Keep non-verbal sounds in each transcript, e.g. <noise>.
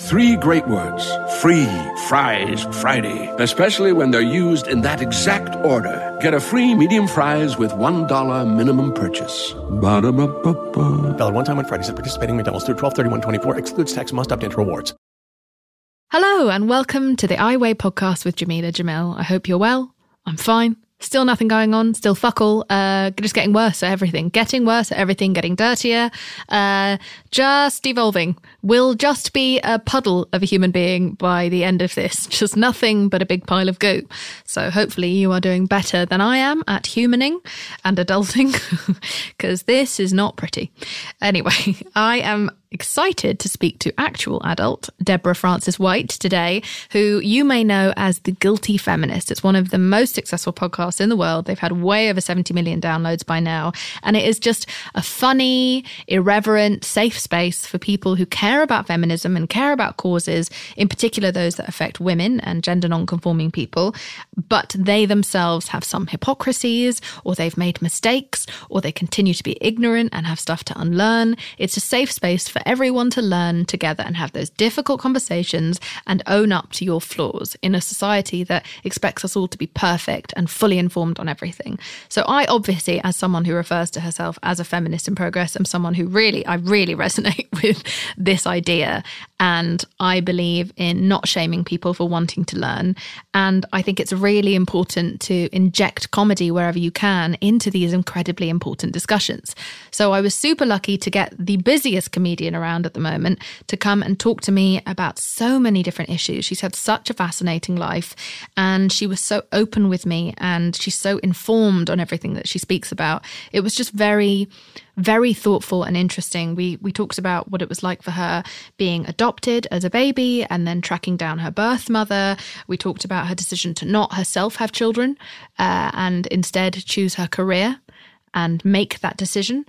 Three great words free fries Friday, especially when they're used in that exact order. Get a free medium fries with $1 minimum purchase. Ba-da-ba-ba-ba. Valid one time on Fridays at participating McDonald's through 12 31 24. Excludes tax, must opt into rewards. Hello, and welcome to the I Weigh podcast with Jameela Jamil. I hope you're well. I'm fine. Still nothing going on. Still fuck all. Uh, just getting worse at everything. Getting worse at everything. Getting dirtier. Uh, just evolving. Will just be a puddle of a human being by the end of this. <laughs> Just nothing but a big pile of goo. So hopefully you are doing better than I am at humaning and adulting, <laughs> because this is not pretty. Anyway, <laughs> I am excited to speak to actual adult Deborah Frances White today, who you may know as The Guilty Feminist. It's one of the most successful podcasts in the world. They've had way over 70 million downloads by now. And it is just a funny, irreverent, safe space for people who care about feminism and care about causes, in particular those that affect women and gender non-conforming people, but they themselves have some hypocrisies or they've made mistakes or they continue to be ignorant and have stuff to unlearn. It's a safe space for everyone to learn together and have those difficult conversations and own up to your flaws in a society that expects us all to be perfect and fully informed on everything. So I obviously, as someone who refers to herself as a feminist in progress, am someone who really, I really <laughs> resonate with this idea. And I believe in not shaming people for wanting to learn. And I think it's really important to inject comedy wherever you can into these incredibly important discussions. So I was super lucky to get the busiest comedian around at the moment to come and talk to me about so many different issues. She's had such a fascinating life and she was so open with me and she's so informed on everything that she speaks about. It was just very very thoughtful and interesting. We we talked about what it was like for her being adopted as a baby and then tracking down her birth mother. We talked about her decision to not herself have children uh, and instead choose her career and make that decision.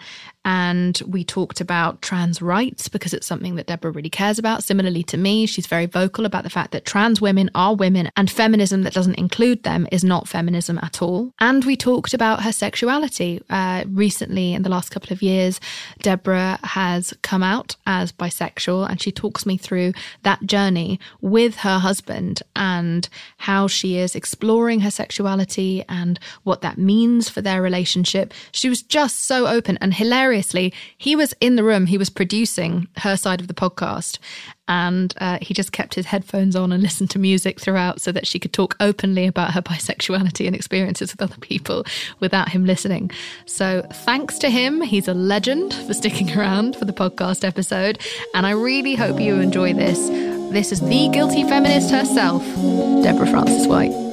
And we talked about trans rights because it's something that Deborah really cares about. Similarly to me, she's very vocal about the fact that trans women are women and feminism that doesn't include them is not feminism at all. And we talked about her sexuality. Uh, recently, in the last couple of years, Deborah has come out as bisexual and she talks me through that journey with her husband and how she is exploring her sexuality and what that means for their relationship. She was just so open and hilarious hilariously, he was in the room, he was producing her side of the podcast, and uh, he just kept his headphones on and <laughs> listened to music throughout so that she could talk openly about her bisexuality and experiences with other people without him listening. So, thanks to him, he's a legend for sticking around for the podcast episode, and I really hope you enjoy this. This is the guilty feminist herself, Deborah Frances White.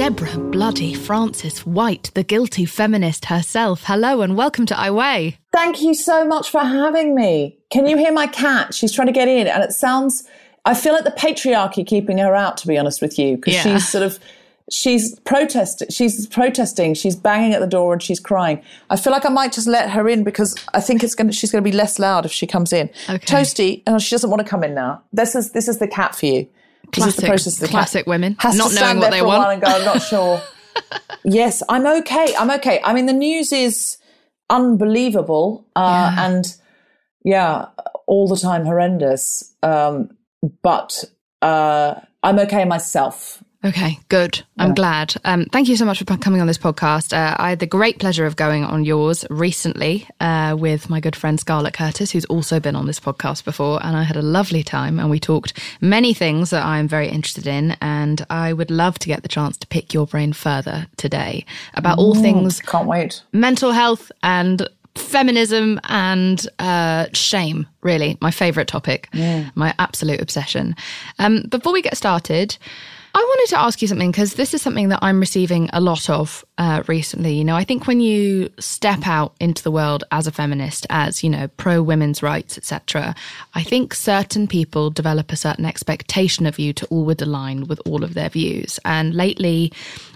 Deborah Bloody Frances White, the guilty feminist herself. Hello and welcome to I Weigh. Thank you so much for having me. Can you hear my cat? She's trying to get in, and it sounds. I feel like the patriarchy keeping her out. To be honest with you, because Yeah. she's sort of. She's protesting She's protesting. She's banging at the door and she's crying. I feel like I might just let her in because I think it's going. to She's going to be less loud if she comes in. Okay. Toasty. Oh, she doesn't want to come in now. This is this is the cat for you. This is the Classic- process the cat. classic women, Has not to knowing stand what there they for a want. while and go. I'm not sure. <laughs> yes, I'm okay. I'm okay. I mean, the news is unbelievable uh, Yeah. and yeah, all the time horrendous. Um, but uh, I'm okay myself. Okay, good. I'm glad. Um, thank you so much for coming on this podcast. Uh, I had the great pleasure of going on yours recently uh, with my good friend Scarlett Curtis, who's also been on this podcast before, and I had a lovely time. And we talked many things that I'm very interested in, and I would love to get the chance to pick your brain further today about all things Can't wait. mental health and feminism and uh, shame. Really, my favorite topic, my absolute obsession. Um, before we get started, I wanted to ask you something because this is something that I'm receiving a lot of uh, recently. You know, I think when you step out into the world as a feminist, as you know, pro women's rights, etc., I think certain people develop a certain expectation of you to always align with all of their views. And lately,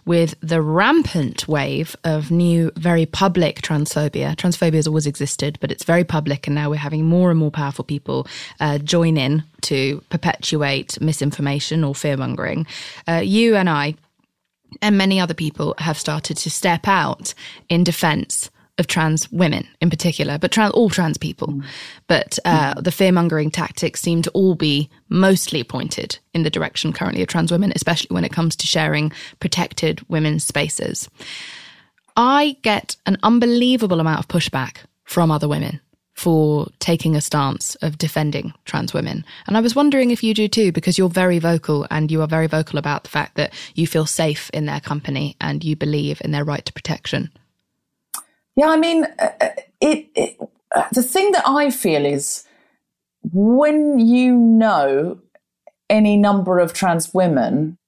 with the rampant wave of new, very public transphobia. Transphobia has always existed, but it's very public, and now we're having more and more powerful people uh, join in to perpetuate misinformation or fear mongering. Uh, you and I, and many other people, have started to step out in defense of trans women in particular, but trans, all trans people. Mm. But uh, the fear mongering tactics seem to all be mostly pointed in the direction currently of trans women, especially when it comes to sharing protected women's spaces. I get an unbelievable amount of pushback from other women for taking a stance of defending trans women. And I was wondering if you do too, because you're very vocal and you are very vocal about the fact that you feel safe in their company and you believe in their right to protection. Yeah, I mean, uh, uh, it, it uh, the thing that I feel is when you know any number of trans women,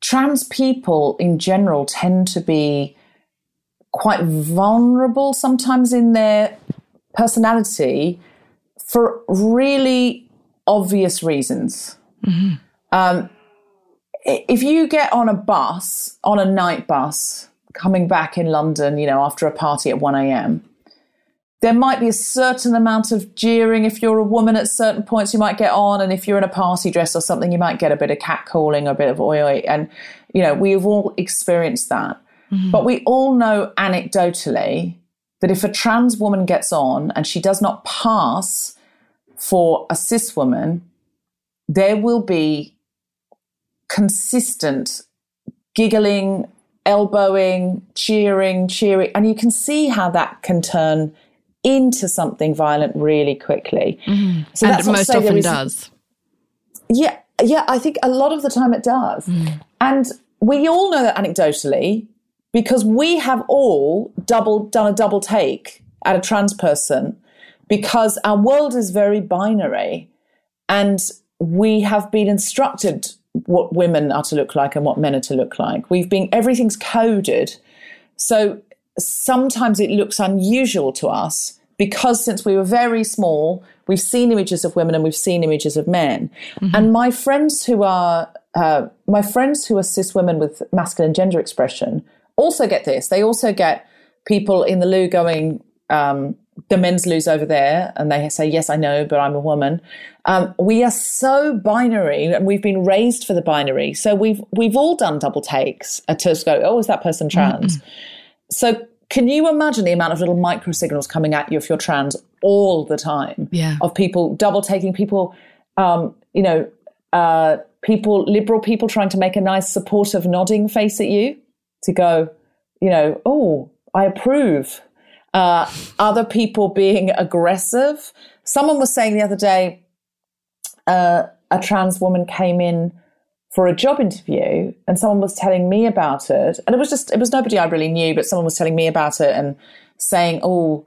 trans people in general tend to be quite vulnerable sometimes in their personality for really obvious reasons. Mm-hmm. Um, if you get on a bus, on a night bus, coming back in London, you know, after a party at 1 a.m., there might be a certain amount of jeering. If you're a woman at certain points, you might get on. And if you're in a party dress or something, you might get a bit of catcalling or a bit of oi oi. And, you know, we've all experienced that. Mm-hmm. But we all know anecdotally that if a trans woman gets on and she does not pass for a cis woman, there will be consistent giggling, elbowing, cheering, cheering. And you can see how that can turn into something violent really quickly. Mm-hmm. So and it most often does. Yeah, yeah, I think a lot of the time it does. Mm. And we all know that anecdotally because we have all double done a double take at a trans person because our world is very binary and we have been instructed what women are to look like and what men are to look like. We've been, everything's coded. So sometimes it looks unusual to us because since we were very small, we've seen images of women and we've seen images of men. Mm-hmm. And my friends who are, uh, my friends who are cis women with masculine gender expression also get this. They also get people in the loo going, um, the men's lose over there, and they say, Yes, I know, but I'm a woman. Um, we are so binary, and we've been raised for the binary. So we've we've all done double takes to go, oh, is that person trans? Mm-hmm. So can you imagine the amount of little micro signals coming at you if you're trans all the time? Yeah. Of people double taking people, um, you know, uh, people, liberal people trying to make a nice supportive nodding face at you to go, you know, oh, I approve. Uh, other people being aggressive. Someone was saying the other day, uh, a trans woman came in for a job interview and someone was telling me about it. And it was just, it was nobody I really knew, but someone was telling me about it and saying, oh,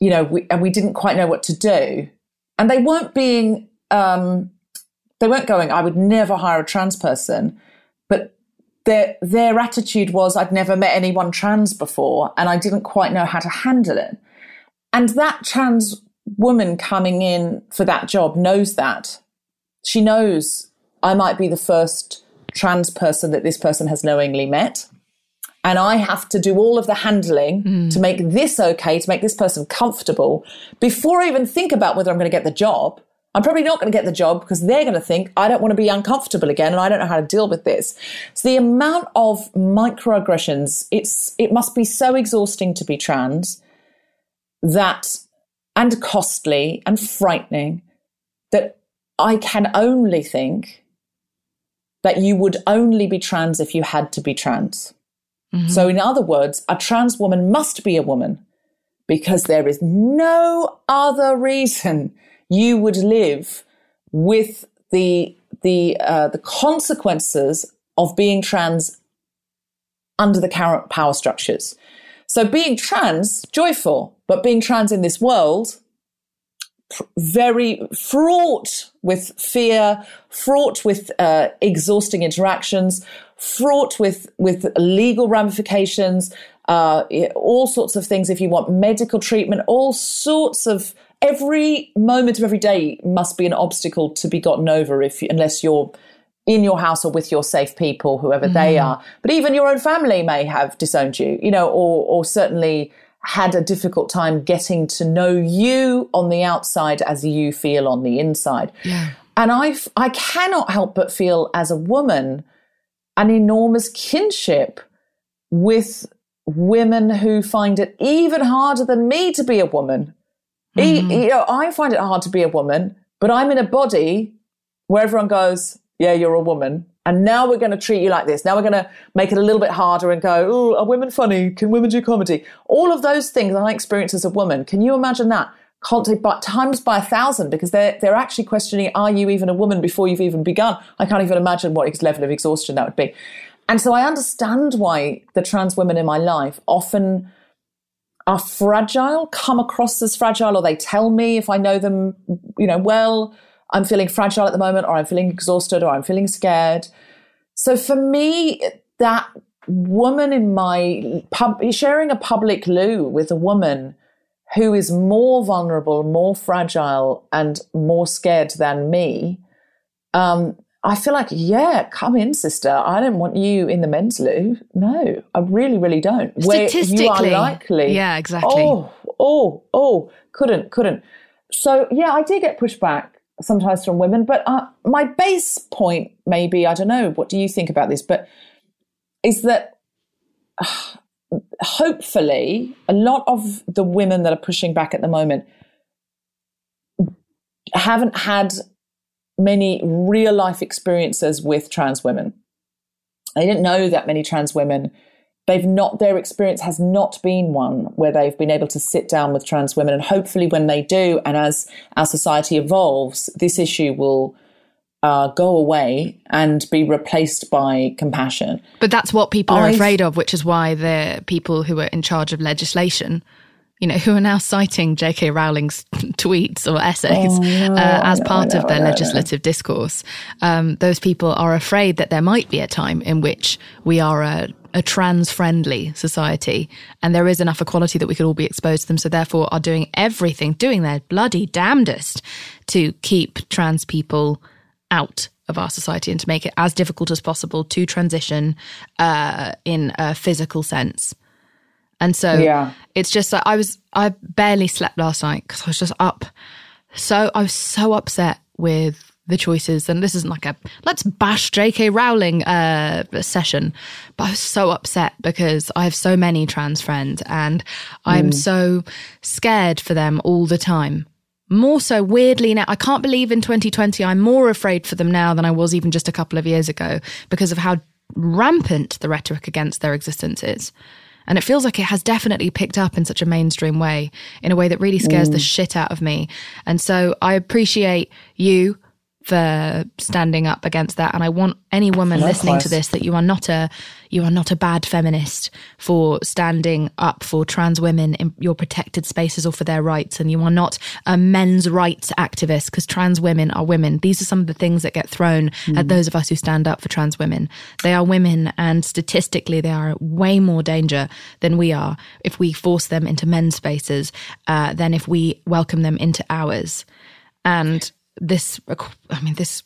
you know, we, and we didn't quite know what to do. And they weren't being, um, they weren't going, I would never hire a trans person. But their, their attitude was, I'd never met anyone trans before and I didn't quite know how to handle it. And that trans woman coming in for that job knows that she knows I might be the first trans person that this person has knowingly met. And I have to do all of the handling mm. to make this okay, to make this person comfortable before I even think about whether I'm going to get the job. I'm probably not going to get the job because they're going to think I don't want to be uncomfortable again and I don't know how to deal with this. So the amount of microaggressions, it's it must be so exhausting to be trans that and costly and frightening that I can only think that you would only be trans if you had to be trans. Mm-hmm. So, in other words, a trans woman must be a woman because there is no other reason you would live with the the uh, the consequences of being trans under the current power structures. So, being trans, joyful, but being trans in this world, very fraught with fear, fraught with uh, exhausting interactions, fraught with with legal ramifications, uh, all sorts of things. If you want medical treatment, all sorts of every moment of every day must be an obstacle to be gotten over if unless you're in your house or with your safe people, whoever mm-hmm. they are. But even your own family may have disowned you, you know, or or certainly had a difficult time getting to know you on the outside as you feel on the inside. Yeah. And I, I cannot help but feel as a woman an enormous kinship with women who find it even harder than me to be a woman. Mm-hmm. you know, I find it hard to be a woman, but I'm in a body where everyone goes, Yeah, you're a woman. And now we're going to treat you like this. Now we're going to make it a little bit harder and go, oh, are women funny? Can women do comedy? All of those things I experience as a woman. Can you imagine that? Can't times by a thousand because they're they're actually questioning, are you even a woman before you've even begun? I can't even imagine what level of exhaustion that would be. And so I understand why the trans women in my life often are fragile, come across as fragile, or they tell me if I know them, you know, well, I'm feeling fragile at the moment, or I'm feeling exhausted, or I'm feeling scared. So for me, that woman in my pub, sharing a public loo with a woman who is more vulnerable, more fragile, and more scared than me, um, I feel like, yeah, come in, sister. I don't want you in the men's loo. No, I really, really don't. Statistically, Where you are likely. Yeah, exactly. Oh, oh, oh, couldn't, couldn't. So yeah, I did get pushback sometimes from women. But uh, my base point, maybe, I don't know, what do you think about this? But is that uh, <sighs> hopefully a lot of the women that are pushing back at the moment haven't had many real life experiences with trans women. I didn't know that many trans women they've not their experience has not been one where they've been able to sit down with trans women and hopefully when they do and as our society evolves this issue will uh, go away and be replaced by compassion but that's what people are I've, afraid of which is why the people who are in charge of legislation you know, who are now citing J.K. Rowling's <laughs> tweets or essays oh, no, uh, as no, part no, of their legislative discourse. Um, those people are afraid that there might be a time in which we are a a trans friendly society and there is enough equality that we could all be exposed to them. So therefore are doing everything, doing their bloody damnedest to keep trans people out of our society and to make it as difficult as possible to transition uh, in a physical sense. And so yeah. it's just like I was, I barely slept last night because I was just up. So I was so upset with the choices. And this isn't like a let's bash J.K. Rowling uh, session, but I was so upset because I have so many trans friends and I'm mm. so scared for them all the time. More so, weirdly now, I can't believe in 2020 I'm more afraid for them now than I was even just a couple of years ago because of how rampant the rhetoric against their existence is. And it feels like it has definitely picked up in such a mainstream way, in a way that really scares mm. the shit out of me. And so I appreciate you for standing up against that. And i want any woman Likewise. listening to this that you are not a you are not a bad feminist for standing up for trans women in your protected spaces or for their rights. And you are not a men's rights activist because trans women are women. These are some of the things that get thrown mm. at those of us who stand up for trans women. They are women and statistically they are way more danger than we are if we force them into men's spaces uh, than if we welcome them into ours. And this, I mean, this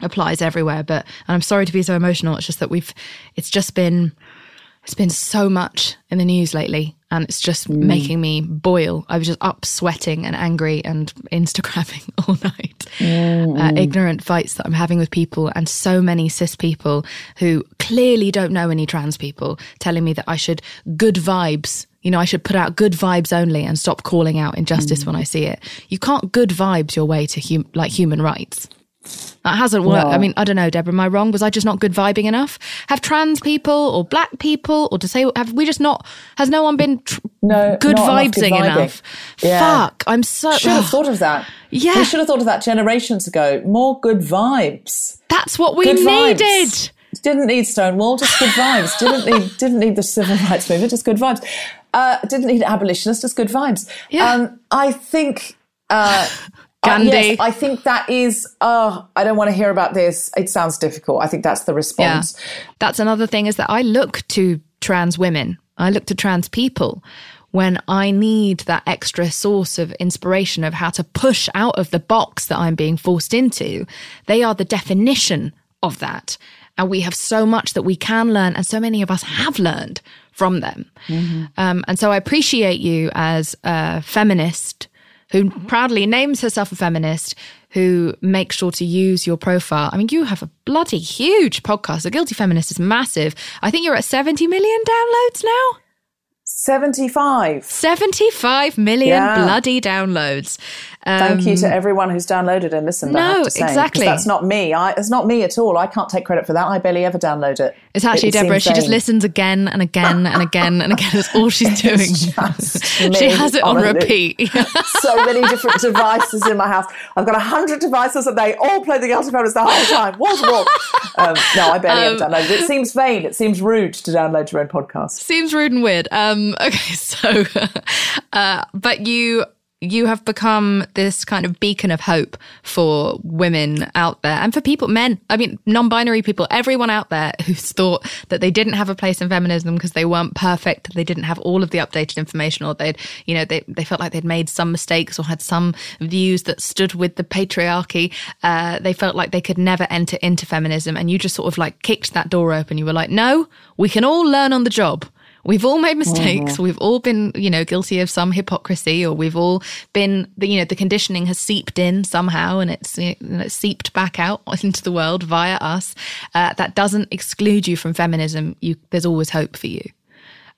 applies everywhere. But and I'm sorry to be so emotional. It's just that we've, it's just been, it's been so much in the news lately, and it's just mm. making me boil. I was just up sweating and angry and Instagramming <laughs> all night. Mm. Uh, ignorant fights that I'm having with people, and so many cis people who clearly don't know any trans people telling me that I should good vibes you know, I should put out good vibes only and stop calling out injustice mm. when I see it. You can't good vibes your way to hum- like human rights. That hasn't worked. I mean, I don't know, Deborah. Am I wrong? Was I just not good vibing enough? Have trans people or black people or to say have we just not? Has no one been tr- no good vibesing enough? enough? Yeah. Fuck! I'm so should have thought of that. Yeah, we should have thought of that generations ago. More good vibes. That's what we good needed. Vibes. Didn't need Stonewall, just good vibes. didn't need didn't need the civil rights movement, just good vibes. Uh, didn't need abolitionists, just good vibes. Yeah. Um, I think Uh, <laughs> Gandhi. Uh, yes, I think that is. Oh, I don't want to hear about this. It sounds difficult. I think that's the response. Yeah. That's another thing is that I look to trans women. I look to trans people when I need that extra source of inspiration of how to push out of the box that I'm being forced into. They are the definition of that. And we have so much that we can learn, and so many of us have learned from them. Mm-hmm. Um, and so I appreciate you as a feminist who proudly names herself a feminist, who makes sure to use your profile. I mean, you have a bloody huge podcast. The Guilty Feminist is massive. I think you're at 70 million downloads now. 75. 75 million yeah. bloody downloads. Um, Thank you to um, everyone who's downloaded and listened. No, say, exactly. That's not me. I, it's not me at all. I can't take credit for that. I barely ever download it. It's actually it, Deborah. She just listens again and again and again and again. That's all she's <laughs> doing. <laughs> she has it on repeat. <laughs> so many different devices in my house. I've got a hundred devices and they all play the Guilty Feminist the whole time. What's wrong? Um, no, I barely um, ever download it. It seems vain. It seems rude to download your own podcast. Seems rude and weird. Um, <laughs> okay, so, <laughs> uh, but you you have become this kind of beacon of hope for women out there and for people, men, I mean, non binary people, everyone out there <laughs> who's thought that they didn't have a place in feminism because they weren't perfect, they didn't have all of the updated information, or they'd, you know, they, they felt like they'd made some mistakes or had some views that stood with the patriarchy. Uh, they felt like they could never enter into feminism. And you just sort of like kicked that door open. You were like, no, we can all learn on the job. We've all made mistakes. Mm-hmm. We've all been, you know, guilty of some hypocrisy, or we've all been, you know, the conditioning has seeped in somehow, and it's, you know, it's seeped back out <laughs> into the world via us. Uh, that doesn't exclude you from feminism. You, there's always hope for you.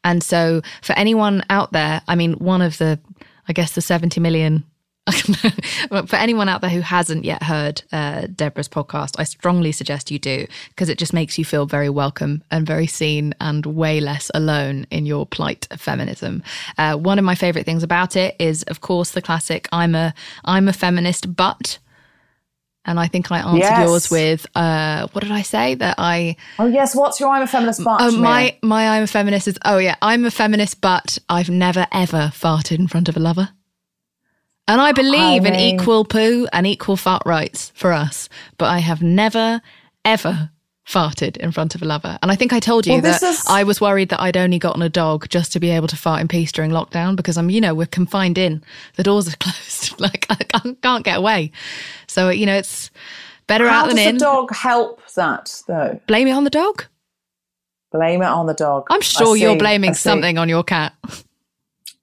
And so, for anyone out there, I mean, one of the, I guess, the 70 million for anyone out there who hasn't yet heard uh, Deborah's podcast, I strongly suggest you do because it just makes you feel very welcome and very seen and way less alone in your plight of feminism. Uh, one of my favorite things about it is, of course, the classic "I'm a I'm a feminist, but." And I think I answered yes. yours with, uh, what did I say? That I. Oh yes, what's your I'm a feminist but? Oh my, my I'm a feminist is. Oh yeah, I'm a feminist, but I've never ever farted in front of a lover. And I believe I mean, in equal poo and equal fart rights for us, but I have never, ever farted in front of a lover. And I think I told you well, that is... I was worried that I'd only gotten a dog just to be able to fart in peace during lockdown because I'm, you know, we're confined in. The doors are <laughs> closed. <laughs> like I can't, get away. So, you know, it's better How out than in. How does the dog help that though? Blame it on the dog? Blame it on the dog. I'm sure you're blaming something on your cat.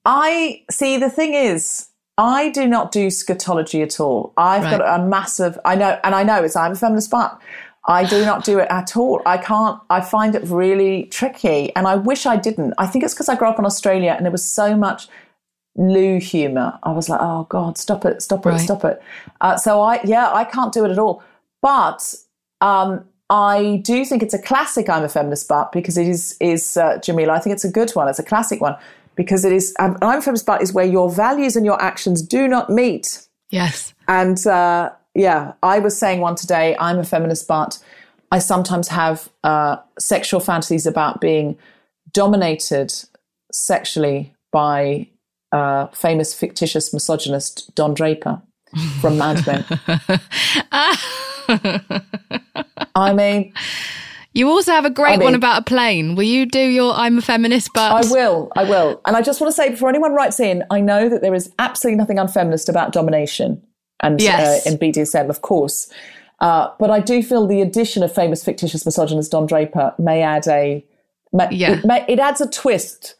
I see. The thing is, I do not do scatology at all. I've right. got a massive, I know, and I know it's, I'm a feminist, but I do not do it at all. I can't, I find it really tricky and I wish I didn't. I think it's because I grew up in Australia and there was so much loo humor. I was like, oh God, stop it, stop it, right. stop it. Uh, so I, yeah, I can't do it at all. But, um, I do think it's a classic. I'm a feminist, but because it is is uh, Jameela. I think it's a good one. It's a classic one because it is, um, I'm a feminist, but is where your values and your actions do not meet. Yes. And uh, yeah, I was saying one today, I'm a feminist, but I sometimes have uh, sexual fantasies about being dominated sexually by uh, famous fictitious misogynist Don Draper from <laughs> Mad Men. I mean, you also have a great I mean, one about a plane. Will you do your I'm a feminist but I will, I will. And I just want to say before anyone writes in, I know that there is absolutely nothing unfeminist about domination and uh, yes. uh, in BDSM, of course. Uh, but I do feel the addition of famous fictitious misogynist Don Draper may add a may, yeah. it, may, it adds a twist.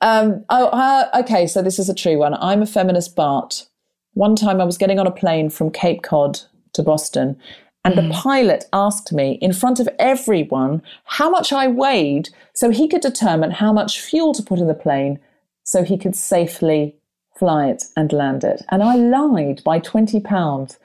Um, oh, uh, okay. So this is a true one. I'm a feminist, but one time I was getting on a plane from Cape Cod to Boston, and mm. the pilot asked me in front of everyone how much I weighed so he could determine how much fuel to put in the plane so he could safely fly it and land it. And I lied by 20 pounds,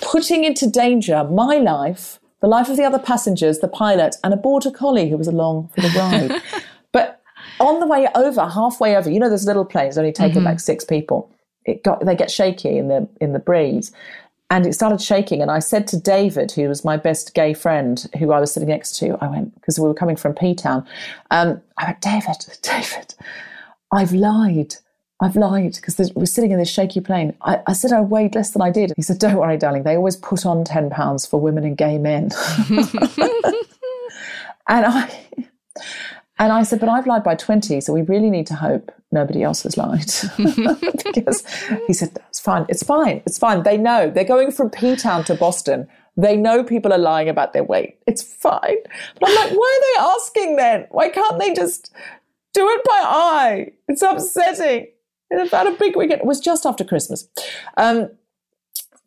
putting into danger my life, the life of the other passengers, the pilot, and a border collie who was along for the ride. <laughs> but on the way over, halfway over, you know, there's little planes only taking mm-hmm. like six people. It got they get shaky in the in the breeze and it started shaking. And I said to David, who was my best gay friend, who I was sitting next to, I went, because we were coming from P Town, um, I went, David, <laughs> David, I've lied. I've lied because we're sitting in this shaky plane. I, I, said I weighed less than I did. He said, Don't worry, darling. They always put on 10 pounds for women and gay men. <laughs> <laughs> and I. And I said, but I've lied by 20, so we really need to hope nobody else has lied. <laughs> because he said, it's fine, it's fine, it's fine. They know. They're going from P Town to Boston. They know people are lying about their weight. It's fine. But I'm like, why are they asking then? Why can't they just do it by eye? It's upsetting. It's about a big weekend. It was just after Christmas. Um,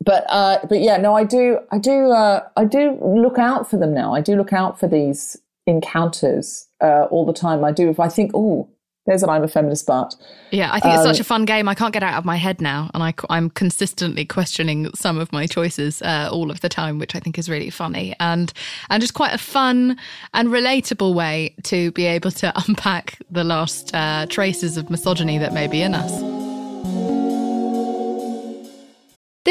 but uh, but yeah, no, I do I do uh, I do look out for them now. I do look out for these encounters uh, all the time. I do if I think, oh, there's an I'm a feminist but. Yeah, I think um, it's such um, a fun game. I can't get out of my head now, and I, am consistently questioning some of my choices uh, all of the time, which I think is really funny and and just quite a fun and relatable way to be able to <laughs> unpack the last uh, traces of misogyny that may be in us.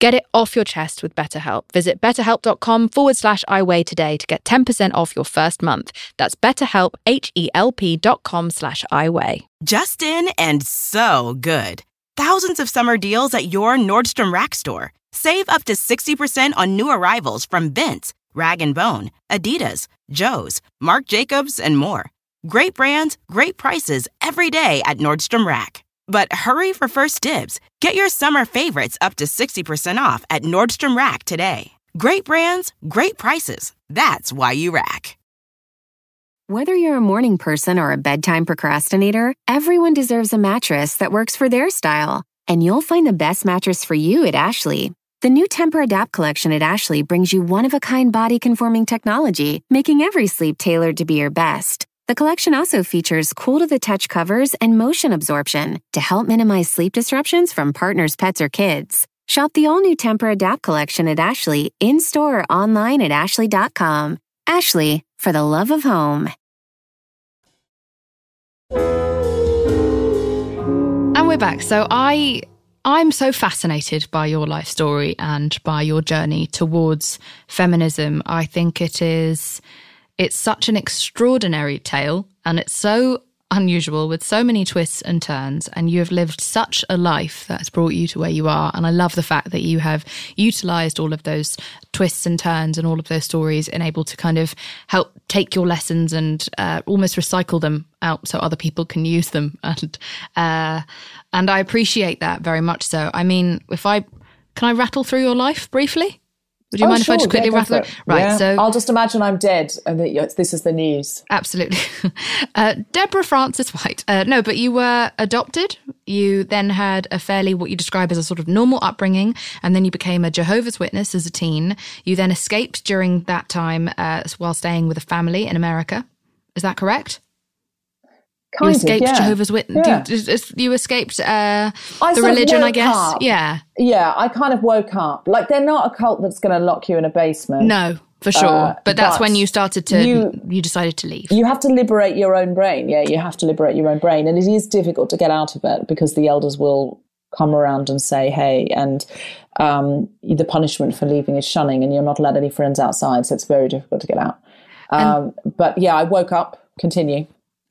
Get it off your chest with BetterHelp. Visit betterhelp.com forward slash iWeigh today to get 10% off your first month. That's betterhelp, H-E-L-P dot com slash iWeigh. Just in and so good. Thousands of summer deals at your Nordstrom Rack store. Save up to 60% on new arrivals from Vince, Rag & Bone, Adidas, Joe's, Marc Jacobs, and more. Great brands, great prices every day at Nordstrom Rack. But hurry for first dibs. Get your summer favorites up to 60% off at Nordstrom Rack today. Great brands, great prices. That's why you rack. Whether you're a morning person or a bedtime procrastinator, everyone deserves a mattress that works for their style. And you'll find the best mattress for you at Ashley. The new Tempur-Adapt collection at Ashley brings you one of a kind body conforming technology, making every sleep tailored to be your best. The collection also features cool to the touch covers and motion absorption to help minimize sleep disruptions from partners, pets, or kids. Shop the all new Tempur-Adapt collection at Ashley in store or online at Ashley.com. Ashley, for the love of home. And we're back. So I I'm so fascinated by your life story and by your journey towards feminism. I think it is it's such an extraordinary tale and it's so unusual with so many twists and turns and you have lived such a life that's brought you to where you are and i love the fact that you have utilized all of those twists and turns and all of those stories and able to kind of help take your lessons and uh, almost recycle them out so other people can use them. <laughs> And uh, and i appreciate that very much so. I mean if i can i rattle through your life briefly would you oh, mind sure. if I just quickly yeah, rattle it? Right. Yeah. So I'll just imagine I'm dead and that this is the news. Absolutely. <laughs> Uh, Deborah Frances White. Uh, no, but you were adopted. You then had a fairly what you describe as a sort of normal upbringing, and then you became a Jehovah's Witness as a teen. You then escaped during that time uh, while staying with a family in America. Is that correct? Kind you escaped of, yeah. Jehovah's Witness. Yeah. You, you, escaped uh, the religion, I guess. Up. Yeah. Yeah, I kind of woke up. Like they're not a cult that's going to lock you in a basement. No, for sure. Uh, but that's but when you started to. You, you decided to leave. You have to liberate your own brain. Yeah, you have to liberate your own brain, and it is difficult to get out of it because the elders will come around and say, hey, and um, the punishment for leaving is shunning, and you're not allowed any friends outside, so it's very difficult to get out. Um, but yeah, I woke up, continue.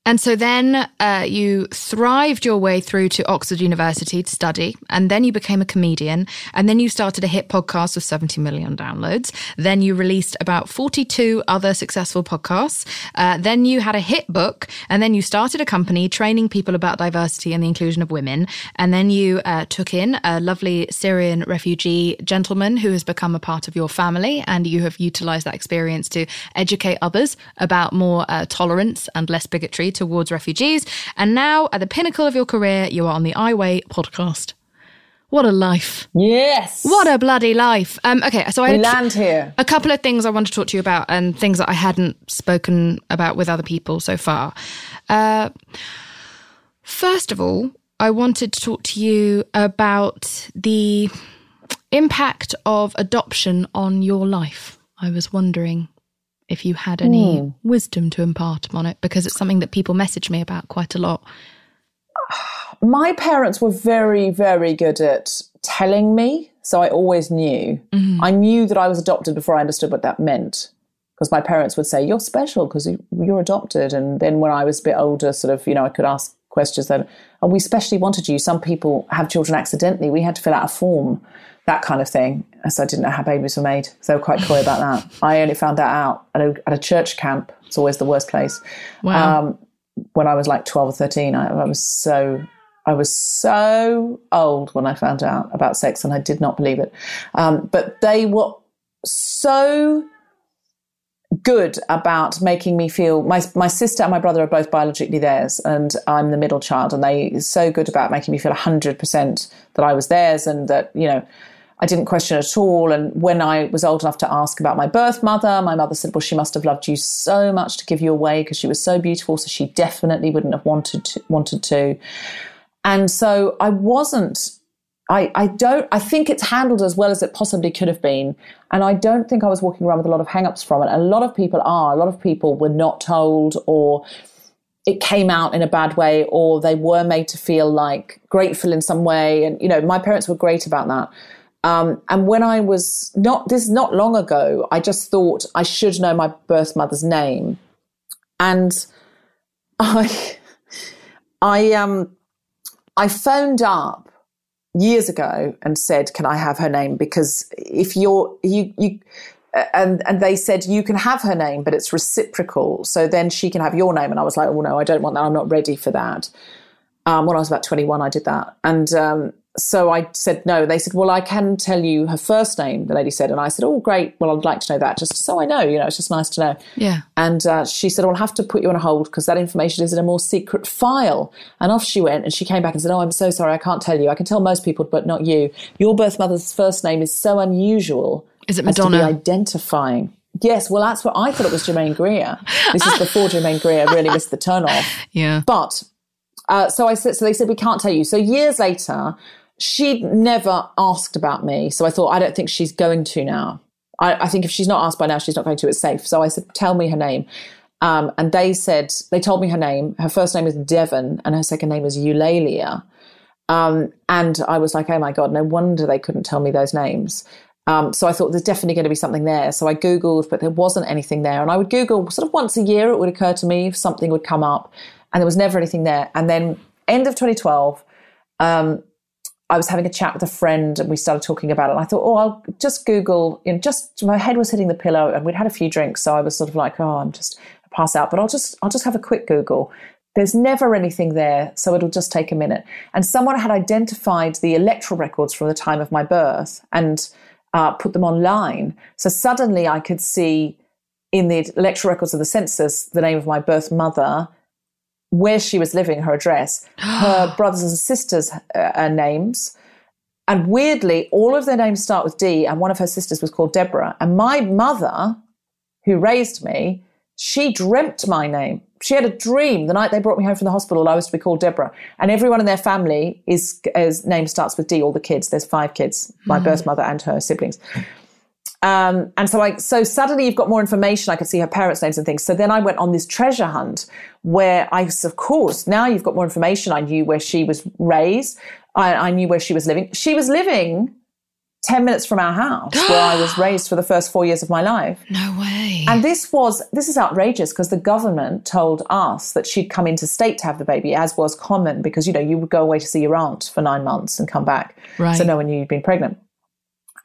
And so then uh, you thrived your way through to Oxford University to study, and then you became a comedian, and then you started a hit podcast with 70 million downloads. Then you released about 42 other successful podcasts. Uh, then you had a hit book, and then you started a company training people about diversity and the inclusion of women. And then you uh, took in a lovely Syrian refugee gentleman who has become a part of your family, and you have utilized that experience to educate others about more uh, tolerance and less bigotry towards refugees. And now, at the pinnacle of your career, you are on the I Weigh podcast. What a life. Yes. What a bloody life. Um, okay, so I We land here. a couple of things I want to talk to you about and things that I hadn't spoken about with other people so far. Uh, first of all, I wanted to talk to you about the impact of adoption on your life. I was wondering if you had any hmm. wisdom to impart on it because it's something that people message me about quite a lot. <sighs> my parents were very, very good at telling me. So I always knew. Mm-hmm. I knew that I was adopted before I understood what that meant. Because my parents would say, You're special because you, you're adopted. And then when I was a bit older, sort of, you know, I could ask questions then, Oh, we specially wanted you. Some people have children accidentally. We had to fill out a form, that kind of thing. So I didn't know how babies were made. So they were quite coy about that. I only found that out at a, at a church camp. It's always the worst place. Wow. Um, when I was like 12 or 13, I, I was so I was so old when I found out about sex, and I did not believe it. Um, but they were so good about making me feel. My my sister and my brother are both biologically theirs, and I'm the middle child, and they so good about making me feel hundred percent that I was theirs, and that you know. I didn't question at all. And when I was old enough to ask about my birth mother, my mother said, Well, she must have loved you so much to give you away because she was so beautiful. So she definitely wouldn't have wanted to, wanted to. And so I wasn't, I, I don't, I think it's handled as well as it possibly could have been. And I don't think I was walking around with a lot of hang ups from it. A lot of people are. A lot of people were not told or it came out in a bad way or they were made to feel like grateful in some way. And, you know, my parents were great about that. Um, and when I was not, this is not long ago, I just thought I should know my birth mother's name. And I, <laughs> I, um, I phoned up years ago and said, "Can I have her name?" Because if you're you you and and they said you can have her name, but it's reciprocal. So then she can have your name. And I was like, "Oh no, I don't want that. I'm not ready for that." Um, when I was about 21, I did that, and um, so I said no. They said, "Well, I can tell you her first name." The lady said, and I said, "Oh, great. Well, I'd like to know that, just so I know. You know, it's just nice to know." Yeah. And uh, she said, well, I'll have to put you on hold because that information is in a more secret file. And off she went. And she came back and said, Oh, I'm so sorry. I can't tell you. I can tell most people, but not you. Your birth mother's first name is so unusual. Is it as to be Madonna? identifying. Yes, well, that's what I thought it was Germaine Greer. This is before Germaine Greer really missed the turn off. <laughs> Yeah. But uh, so I said, so they said we can't tell you. So years later, she'd never asked about me. So I thought, I don't think she's going to now. I, I think if she's not asked by now, she's not going to. It's safe. So I said, tell me her name. Um, and they said they told me her name. Her first name is Devon, and her second name is Eulalia. Um, and I was like, oh my god, no wonder they couldn't tell me those names. Um, so I thought there's definitely going to be something there. So I Googled, but there wasn't anything there. And I would Google sort of once a year, it would occur to me if something would come up, and there was never anything there. And then end of 2012, um, I was having a chat with a friend and we started talking about it. And I thought, oh, I'll just Google, you know, just my head was hitting the pillow and we'd had a few drinks. So I was sort of like, oh, I'm just pass out, but I'll just, I'll just have a quick Google. There's never anything there, so it'll just take a minute. And someone had identified the electoral records from the time of my birth and uh, put them online. So suddenly I could see in the electoral records of the census the name of my birth mother, where she was living, her address, her <gasps> brothers and sisters' uh, uh, names. And weirdly, all of their names start with D, and one of her sisters was called Deborah. And my mother, who raised me, she dreamt my name. She had a dream the night they brought me home from the hospital. I was to be called Deborah, and everyone in their family is his name starts with D. All the kids. There's five kids, my birth mother and her siblings. Um, and so I, so suddenly you've got more information. I could see her parents' names and things. So then I went on this treasure hunt where I, of course, now you've got more information. I knew where she was raised. I, I knew where she was living. She was living 10 minutes from our house <gasps> where I was raised for the first four years of my life. No way. And this was, this is outrageous because the government told us that she'd come into state to have the baby, as was common because, you know, you would go away to see your aunt for nine months and come back. Right. So no one knew you'd been pregnant.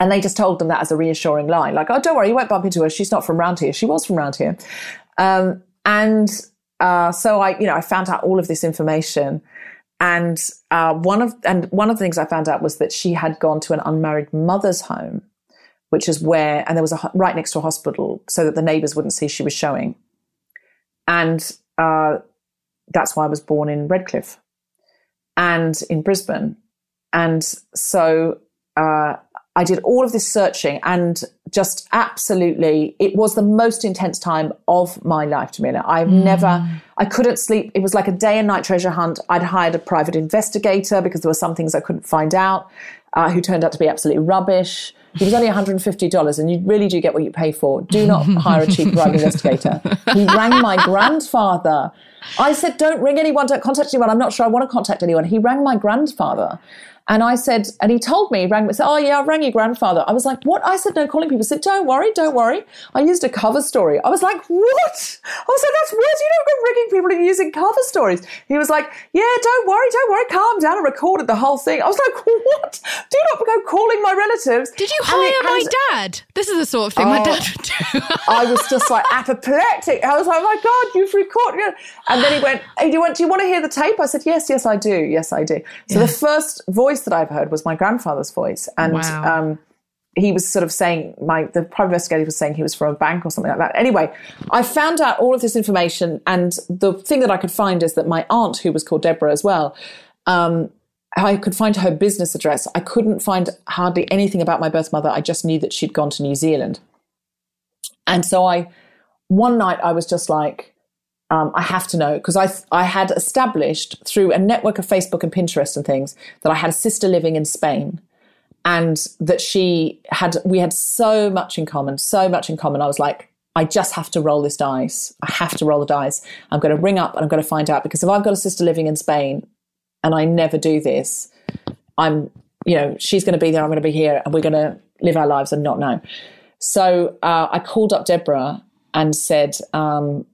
And they just told them that as a reassuring line, like, oh, don't worry, you won't bump into her. She's not from round here. She was from round here. Um, and uh, so I, you know, I found out all of this information. And uh, one of and one of the things I found out was that she had gone to an unmarried mother's home, which is where, and there was a right next to a hospital, so that the neighbours wouldn't see she was showing. And uh, that's why I was born in Redcliffe, and in Brisbane. And so uh, I did all of this searching and just absolutely, it was the most intense time of my life, Jameela. I've mm. never, I couldn't sleep. It was like a day and night treasure hunt. I'd hired a private investigator because there were some things I couldn't find out, uh, who turned out to be absolutely rubbish. He was only $150, and you really do get what you pay for. Do not <laughs> hire a cheap private investigator. He rang my grandfather. I said, Don't ring anyone, don't contact anyone. I'm not sure I want to contact anyone. He rang my grandfather and I said, and he told me, he rang me, said, Oh, yeah, I rang your grandfather. I was like, What? I said, No, calling people. He said, Don't worry, don't worry. I used a cover story. I was like, What? I was like, That's weird. You don't go ringing people and using cover stories. He was like, Yeah, don't worry, don't worry. Calm down. I recorded the whole thing. I was like, <laughs> What? Do not go calling my relatives. Did you hire my dad? This is the sort of thing oh, my dad would do. I was just like apoplectic. I was like, oh my God, you've recorded. And then he went, Hey, do you want, do you want to hear the tape? I said, Yes, yes, I do. Yes, I do. So yeah. the first voice voice that I've heard was my grandfather's voice, and wow. um, he was sort of saying my the private investigator was saying he was from a bank or something like that. Anyway, I found out all of this information, and the thing that I could find is that my aunt, who was called Deborah as well. Um, I could find her business address. I couldn't find hardly anything about my birth mother. I just knew that she'd gone to New Zealand. And so I, one night I was just like, um, I have to know because I I had established through a network of Facebook and Pinterest and things that I had a sister living in Spain, and that she had we had so much in common, so much in common. I was like, I just have to roll this dice. I have to roll the dice. I'm going to ring up and I'm going to find out because if I've got a sister living in Spain and I never do this, I'm you know she's going to be there. I'm going to be here, and we're going to live our lives and not know. So uh, I called up Deborah and said. Um,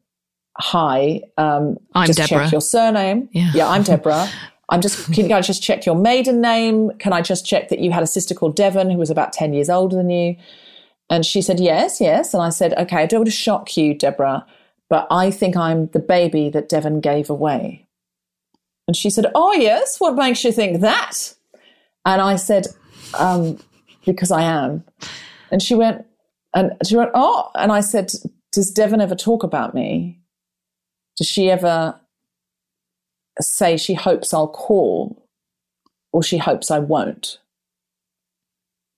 hi, um, I'm just Deborah. check your surname. Yeah, yeah I'm Deborah. <laughs> I'm just, can I just check your maiden name? Can I just check that you had a sister called Devon who was about 10 years older than you? And she said, yes, yes. And I said, okay, I don't want to shock you, Deborah, but I think I'm the baby that Devon gave away. And she said, oh, yes. What makes you think that? And I said, um, because I am. And she went, and she went, oh, and I said, does Devon ever talk about me? Does she ever say she hopes I'll call or she hopes I won't?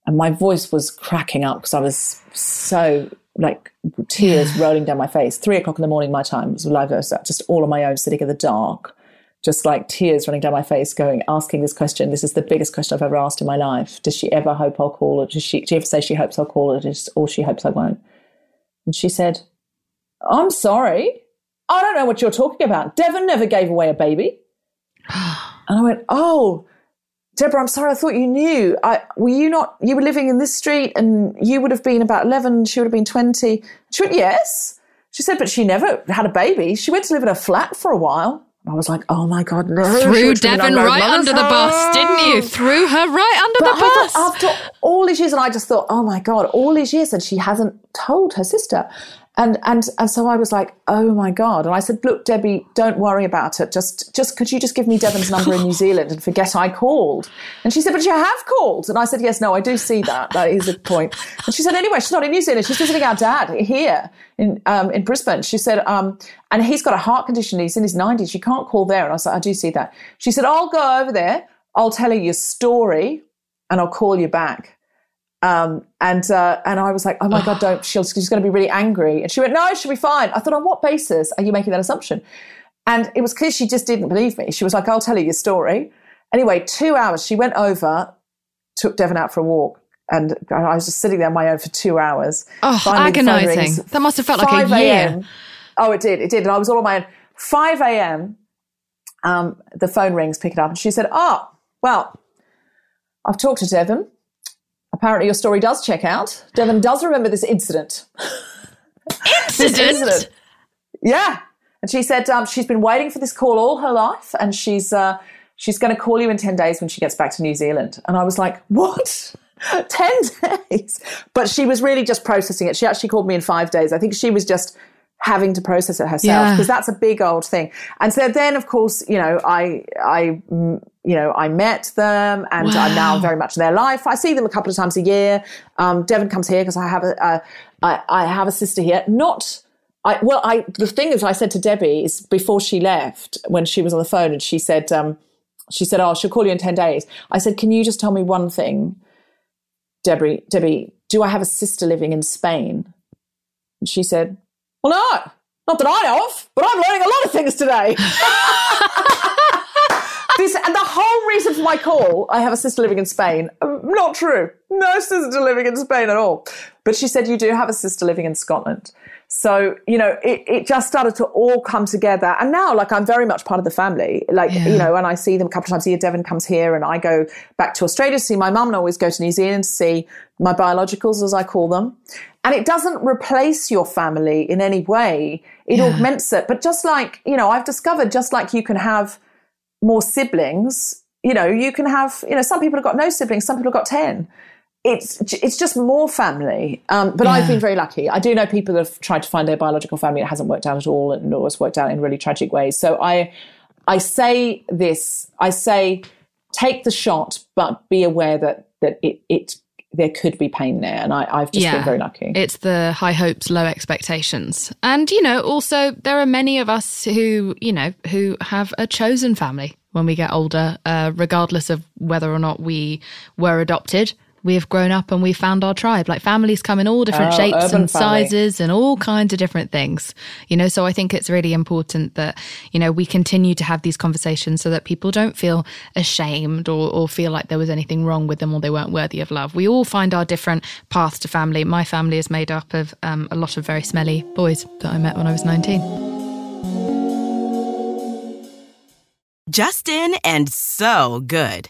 And my voice was cracking up because I was so like tears rolling down my face. Three o'clock in the morning, my time was live just all on my own, sitting in the dark, just like tears running down my face, going, asking this question. This is the biggest question I've ever asked in my life. Does she ever hope I'll call, or does she, does she ever say she hopes I'll call, or, just, or she hopes I won't? And she said, I'm sorry. I don't know what you're talking about. Devon never gave away a baby. <gasps> and I went, Oh, Deborah, I'm sorry. I thought you knew. I, were you not, you were living in this street and you would have been about 11, she would have been 20. She went, Yes. She said, But she never had a baby. She went to live in a flat for a while. I was like, oh my God, no. Threw Devon right under the bus, didn't you? Threw her right under but the bus. after all these years, and I just thought, oh my God, all these years, and she hasn't told her sister. And, and, and so I was like, oh my God. And I said, look, Debbie, don't worry about it. Just, just, could you just give me Devon's number in New Zealand and forget I called? And she said, but you have called. And I said, yes, no, I do see that. That is a point. And she said, anyway, she's not in New Zealand. She's visiting our dad here in, um, in Brisbane. She said, um, and he's got a heart condition. He's in his 90s. You can't call there. And I said, I do see that. She said, I'll go over there. I'll tell you your story and I'll call you back. Um, and uh, and I was like, oh my god, <sighs> don't! She's, she's going to be really angry. And she went, no, she'll be fine. I thought, on what basis are you making that assumption? And it was clear she just didn't believe me. She was like, I'll tell you your story. Anyway, two hours. She went over, took Devon out for a walk, and I was just sitting there on my own for two hours. Oh, Finally, agonizing. That must have felt like a year. Oh, it did. It did. And I was all on my own. 5 a.m., um, the phone rings, pick it up. And she said, Oh, well, I've talked to Devon. Apparently, your story does check out. Devon does remember this incident. This Incident? Yeah. And she said um, she's been waiting for this call all her life, and she's uh, she's going to call you in ten days when she gets back to New Zealand. And I was like, what? <laughs> ten days? But she was really just processing it. She actually called me in five days. I think she was just having to process it herself Yeah. because that's a big old thing. And so then, of course, you know, I I mm, you know I met them, and I'm now very much in their life. I see them a couple of times a year. Um, Devon comes here because I have a, a I, I have a sister here. Not I well, I the thing is, I said to Debbie is before she left when she was on the phone, and she said, um, she said, "Oh, she'll call you in ten days." I said, "Can you just tell me one thing, Debbie? Debbie, do I have a sister living in Spain?" And she said, "Well, no, not that I know of, but I'm learning a lot of things today." <laughs> <laughs> This, and the whole reason for my call, I have a sister living in Spain. Um, not true. No sister living in Spain at all. But she said, You do have a sister living in Scotland. So, you know, it, it just started to all come together. And now, like, I'm very much part of the family. Like, Yeah. you know, and I see them a couple of times a year. Devon comes here and I go back to Australia to see my mum and I always go to New Zealand to see my biologicals, as I call them. And it doesn't replace your family in any way. It Yeah. augments it. But just like, you know, I've discovered just like you can have more siblings, you know, you can have, you know, some people have got no siblings, some people have got 10. It's it's just more family. Um, but I've been very lucky. I do know people that have tried to find their biological family. It hasn't worked out at all and or it's worked out in really tragic ways. So I I say this, I say take the shot, but be aware that that it, it there could be pain there. And I, I've just been very lucky. It's the high hopes, low expectations. And, you know, also there are many of us who, you know, who have a chosen family when we get older, uh, regardless of whether or not we were adopted. We have grown up and we found our tribe. Like families come in all different Oh, shapes and family. sizes and all kinds of different things. You know, so I think it's really important that, you know, we continue to have these conversations so that people don't feel ashamed or, or feel like there was anything wrong with them or they weren't worthy of love. We all find our different paths to family. My family is made up of um, a lot of very smelly boys that I met when I was 19. Justin and so good.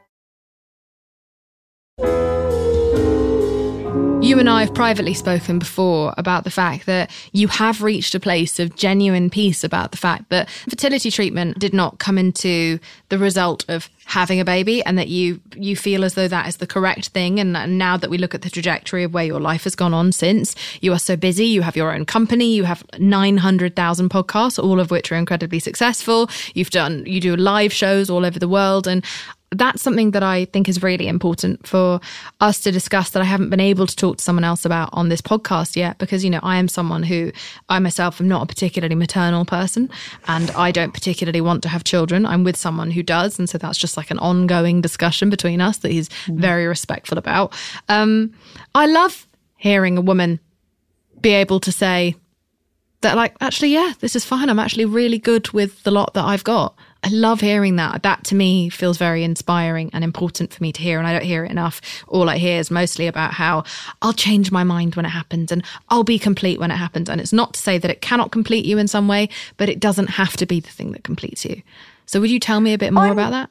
You and I have privately spoken before about the fact that you have reached a place of genuine peace about the fact that fertility treatment did not come into the result of having a baby and that you you feel as though that is the correct thing. And, and now that we look at the trajectory of where your life has gone on since you are so busy you have your own company you have 900,000 podcasts all of which are incredibly successful. You've done you do live shows all over the world. And that's something that I think is really important for us to discuss that I haven't been able to talk to someone else about on this podcast yet because, you know, I am someone who I myself am not a particularly maternal person and I don't particularly want to have children. I'm with someone who does. And so that's just like an ongoing discussion between us that he's very respectful about. Um, I love hearing a woman be able to say, that like actually yeah this is fine i'm actually really good with the lot that i've got i love hearing that. That to me feels very inspiring and important for me to hear and i don't hear it enough. All i hear is mostly about how i'll change my mind when it happens and i'll be complete when it happens. And it's not to say that it cannot complete you in some way but it doesn't have to be the thing that completes you. So would you tell me a bit more I'm- about that?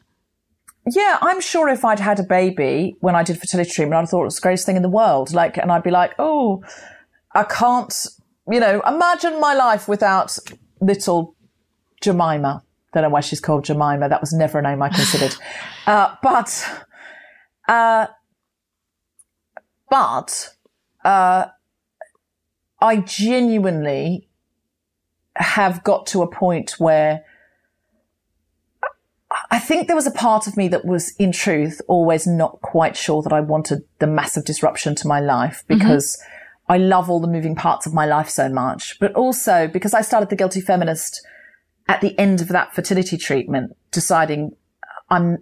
Yeah, I'm sure if I'd had a baby when I did fertility treatment, I'd have thought it was the greatest thing in the world. Like, and I'd be like, oh, I can't, you know, imagine my life without little Jemima. Don't know why she's called Jemima. That was never a name I considered. <laughs> uh, but, uh, but, uh, I genuinely have got to a point where I think there was a part of me that was, in truth, always not quite sure that I wanted the massive disruption to my life mm-hmm. because mm-hmm. I love all the moving parts of my life so much. But also because I started the Guilty Feminist at the end of that fertility treatment, deciding I'm,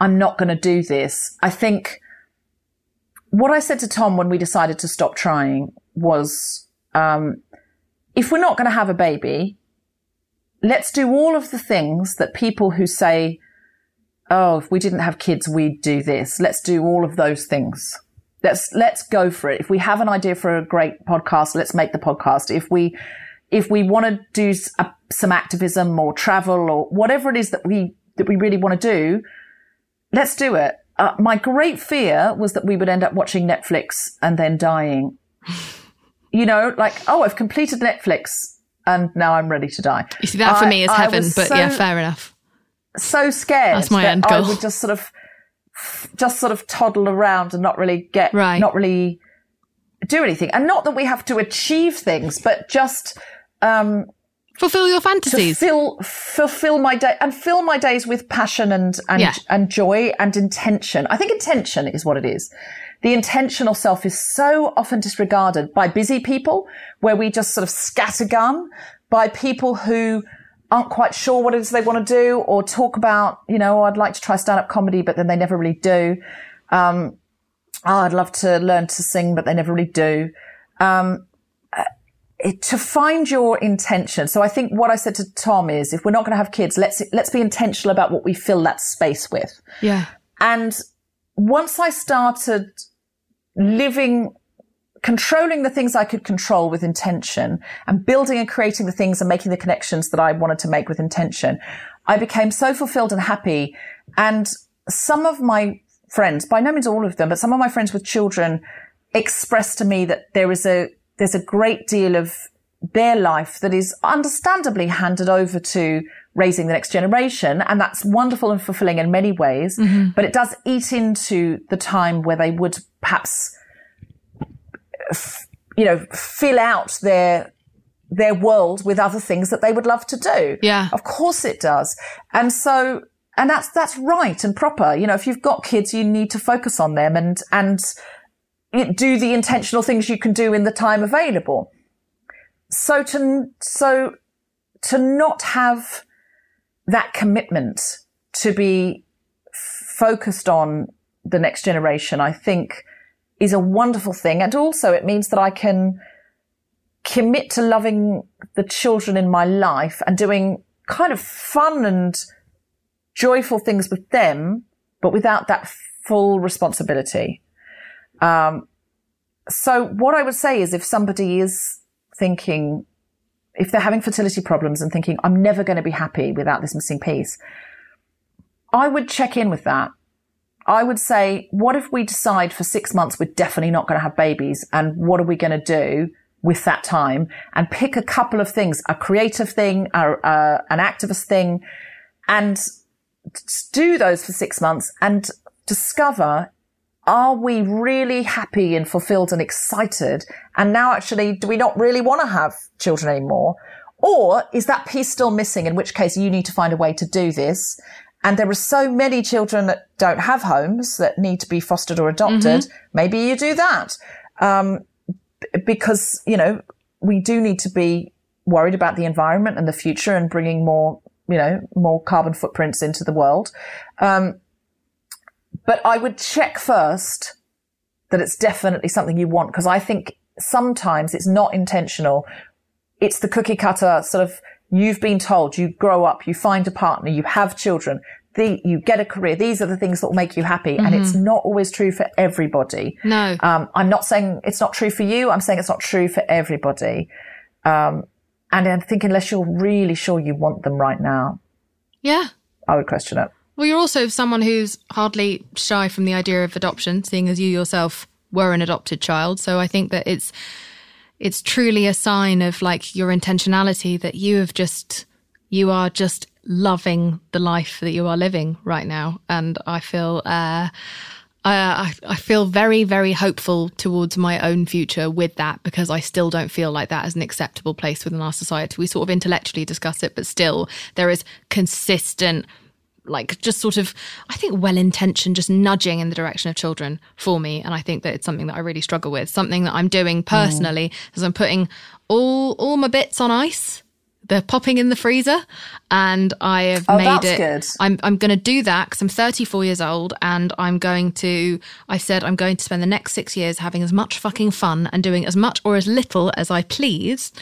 I'm not going to do this. I think what I said to Tom when we decided to stop trying was, um, if we're not going to have a baby, let's do all of the things that people who say, Oh, if we didn't have kids, we'd do this. Let's do all of those things. Let's, let's go for it. If we have an idea for a great podcast, let's make the podcast. If we, if we want to do a, some activism or travel or whatever it is that we, that we really want to do, let's do it. Uh, my great fear was that we would end up watching Netflix and then dying. <laughs> you know, like, oh, I've completed Netflix and now I'm ready to die. You see, that for I, me is heaven, but so, yeah, fair enough. So scared. That's my that end goal. I would just sort of, just sort of toddle around and not really get, right. not really do anything. And not that we have to achieve things, but just, um, fulfill your fantasies fill, fulfill my day and fill my days with passion and and, yeah. and joy and intention i think intention is what it is the intentional self is so often disregarded by busy people where we just sort of scattergun by people who aren't quite sure what it is they want to do or talk about, you know, oh, I'd like to try stand up comedy, but then they never really do. Um, oh, I'd love to learn to sing, but they never really do. Um, to find your intention. So I think what I said to Tom is, if we're not going to have kids, let's let's be intentional about what we fill that space with. Yeah. And once I started living controlling the things I could control with intention and building and creating the things and making the connections that I wanted to make with intention, I became so fulfilled and happy. And some of my friends, by no means all of them, but some of my friends with children expressed to me that there is a, there's a great deal of their life that is understandably handed over to raising the next generation. And that's wonderful and fulfilling in many ways, mm-hmm. but it does eat into the time where they would perhaps, you know, fill out their, their world with other things that they would love to do. Yeah. Of course it does. And so, and that's, that's right and proper. You know, if you've got kids, you need to focus on them and, and do the intentional things you can do in the time available. So to, so to not have that commitment to be focused on the next generation, I think is a wonderful thing. And also it means that I can commit to loving the children in my life and doing kind of fun and joyful things with them, but without that full responsibility. Um, so what I would say is if somebody is thinking, if they're having fertility problems and thinking, I'm never going to be happy without this missing piece, I would check in with that. I would say, what if we decide for six months we're definitely not going to have babies? And what are we going to do with that time? And pick a couple of things, a creative thing, a, uh, an activist thing, and do those for six months and discover are we really happy and fulfilled and excited? And now actually, do we not really want to have children anymore? Or is that piece still missing? In which case you need to find a way to do this. And there are so many children that don't have homes that need to be fostered or adopted. Mm-hmm. Maybe you do that. Um, because, you know, we do need to be worried about the environment and the future and bringing more, you know, more carbon footprints into the world. Um, but I would check first that it's definitely something you want because I think sometimes it's not intentional. It's the cookie cutter sort of you've been told you grow up, you find a partner, you have children, the, you get a career. These are the things that will make you happy. Mm-hmm. And it's mm-hmm. not always true for everybody. No. Um, I'm not saying it's not true for you. I'm saying it's not true for everybody. Um, and I think unless you're really sure you want them right now. Yeah. I would question it. Well, you're also someone who's hardly shy from the idea of adoption, seeing as you yourself were an adopted child. So I think that it's it's truly a sign of like your intentionality that you have just you are just loving the life that you are living right now and i feel uh I, I feel very, very hopeful towards my own future with that because I still don't feel like that is an acceptable place within our society. We sort of intellectually discuss it, but still there is consistent like just sort of i think well intentioned just nudging in the direction of children for me and i think that it's something that i really struggle with something that i'm doing personally mm. is i'm putting all all my bits on ice they're popping in the freezer and I have oh, made it. Good. I'm, I'm going to do that because I'm 34 years old and I'm going to, I said, I'm going to spend the next six years having as much fucking fun and doing as much or as little as I please.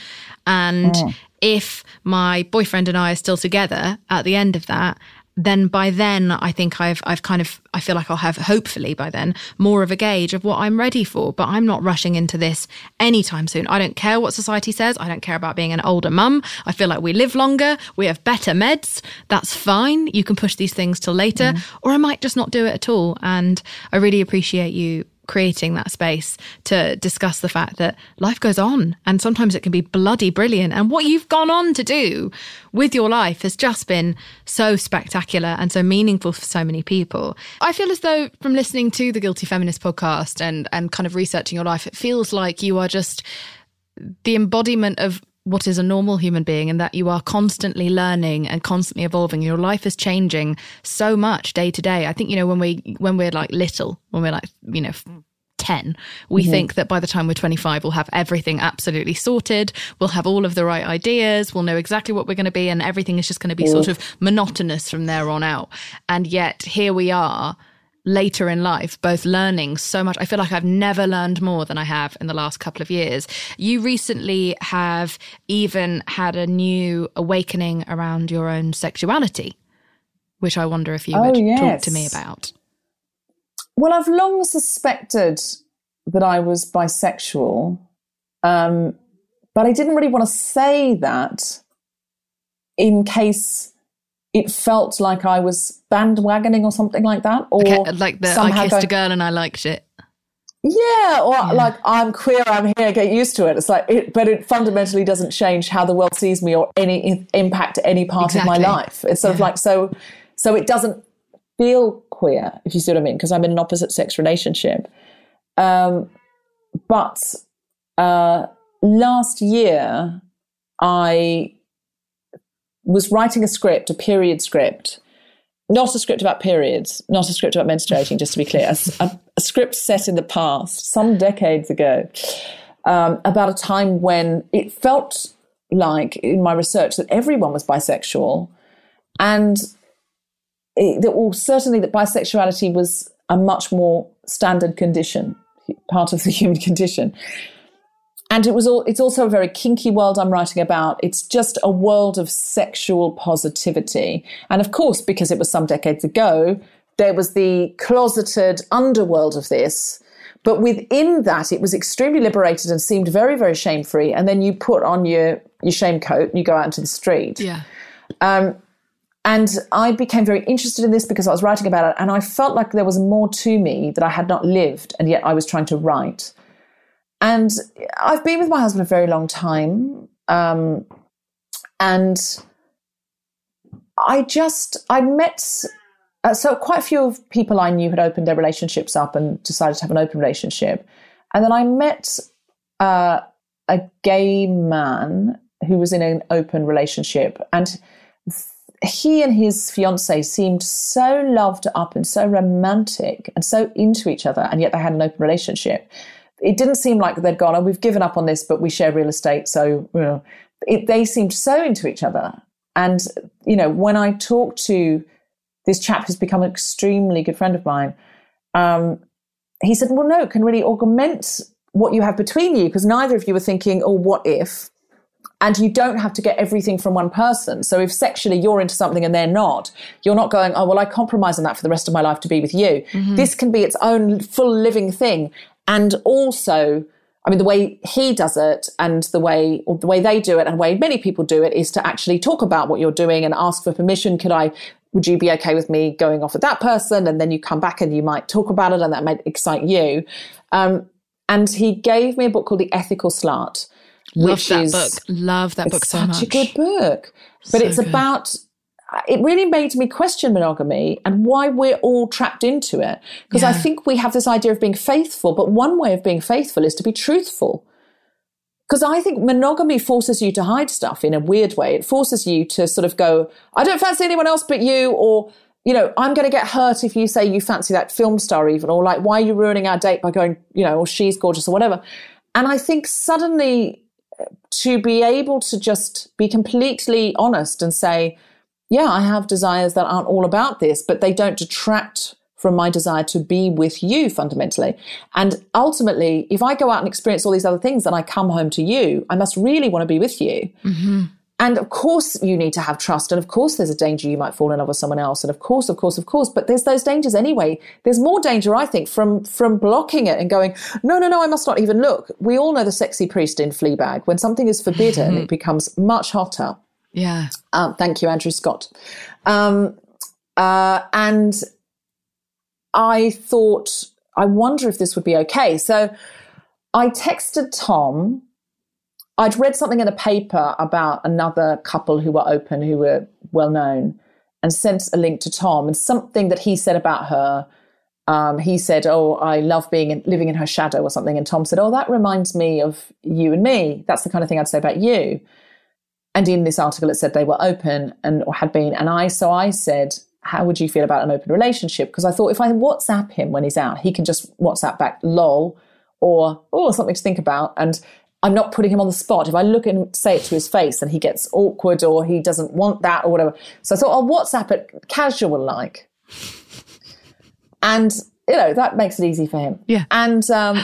And mm. if my boyfriend and I are still together at the end of that, then by then I think I've I've kind of I feel like I'll have hopefully by then more of a gauge of what I'm ready for. But I'm not rushing into this anytime soon. I don't care what society says. I don't care about being an older mum. I feel like we live longer. We have better meds. That's fine. You can push these things till later, mm. or I might just not do it at all. And I really appreciate you creating that space to discuss the fact that life goes on and sometimes it can be bloody brilliant. And what you've gone on to do with your life has just been so spectacular and so meaningful for so many people. I feel as though from listening to the Guilty Feminist podcast and, and kind of researching your life, it feels like you are just the embodiment of what is a normal human being and that you are constantly learning and constantly evolving. Your life is changing so much day to day. I think you know when we when we're like little when we're like you know 10 we mm-hmm. think that by the time we're 25 we'll have everything absolutely sorted. We'll have all of the right ideas. We'll know exactly what we're going to be and everything is just going to be sort of monotonous from there on out. And yet here we are later in life, both learning so much. I feel like I've never learned more than I have in the last couple of years. You recently have even had a new awakening around your own sexuality, which I wonder if you oh, would yes. talk to me about. Well, I've long suspected that I was bisexual, um, but I didn't really want to say that in case it felt like I was bandwagoning or something like that. Or okay, like the I kissed going, a girl and I liked it. Yeah, or yeah. like I'm queer, I'm here, get used to it. It's like, it, but it fundamentally doesn't change how the world sees me or any impact any part exactly. of my life. It's sort yeah. of like so, so it doesn't feel queer, if you see what I mean, because I'm in an opposite sex relationship. Um, but uh, last year, I was writing a script, a period script, not a script about periods, not a script about menstruating, just to be clear, a, a, a script set in the past, some decades ago, um, about a time when it felt like, in my research, that everyone was bisexual. And it, that, well, certainly that bisexuality was a much more standard condition, part of the human condition and it was all it's also a very kinky world i'm writing about. It's just a world of sexual positivity. And of course because it was some decades ago there was the closeted underworld of this. But within that it was extremely liberated and seemed very very shame free and then you put on your your shame coat and you go out into the street. Yeah. Um, and I became very interested in this because I was writing about it, and I felt like there was more to me that I had not lived, and yet I was trying to write. And I've been with my husband a very long time. Um, and I just, I met, uh, so quite a few of people I knew had opened their relationships up and decided to have an open relationship. And then I met uh, a gay man who was in an open relationship. And he and his fiance seemed so loved up and so romantic and so into each other, and yet they had an open relationship it didn't seem like they'd gone, oh, we've given up on this, but we share real estate. So, you know, it, they seemed so into each other. And, you know, when I talked to this chap who's become an extremely good friend of mine, um, he said, well, no, it can really augment what you have between you because neither of you were thinking, oh, what if? And you don't have to get everything from one person. So if sexually you're into something and they're not, you're not going, oh, well, I compromise on that for the rest of my life to be with you. Mm-hmm. This can be its own full living thing. And also, I mean, the way he does it and the way, or the way they do it and the way many people do it is to actually talk about what you're doing and ask for permission. Could I, would you be okay with me going off with that person? And then you come back and you might talk about it and that might excite you. Um, And he gave me a book called The Ethical Slut, Love which that is book. Love that book so such much. a good book. But So it's good. about it really made me question monogamy and why we're all trapped into it. Because I think we have this idea of being faithful, but one way of being faithful is to be truthful. Because I think monogamy forces you to hide stuff in a weird way. It forces you to sort of go, I don't fancy anyone else but you, or, you know, I'm going to get hurt if you say you fancy that film star, even, or like, why are you ruining our date by going, you know, or she's gorgeous or whatever. And I think suddenly uh, to be able to just be completely honest and say, yeah, I have desires that aren't all about this, but they don't detract from my desire to be with you fundamentally. And ultimately, if I go out and experience all these other things and I come home to you, I must really want to be with you. Mm-hmm. And of course, you need to have trust. And of course, there's a danger you might fall in love with someone else. And of course, of course, of course. But there's those dangers anyway. There's more danger, I think, from from blocking it and going, no, no, no, I must not even look. We all know the sexy priest in Fleabag. When something is forbidden, it mm-hmm. becomes much hotter. Yeah. Um, thank you, Andrew Scott. Um, uh, and I thought, I wonder if this would be okay. So I texted Tom. I'd read something in a paper about another couple who were open, who were well known, and sent a link to Tom and something that he said about her. Um, he said, "Oh, I love being in, living in her shadow" or something, and Tom said, "Oh, that reminds me of you and me. That's the kind of thing I'd say about you." And in this article, it said they were open and or had been. And I, so I said, how would you feel about an open relationship? Because I thought if I WhatsApp him when he's out, he can just WhatsApp back, lol, or, oh, something to think about. And I'm not putting him on the spot. If I look and say it to his face and he gets awkward or he doesn't want that or whatever. So I thought I'll WhatsApp it casual like. And, you know, that makes it easy for him. Yeah. And, um,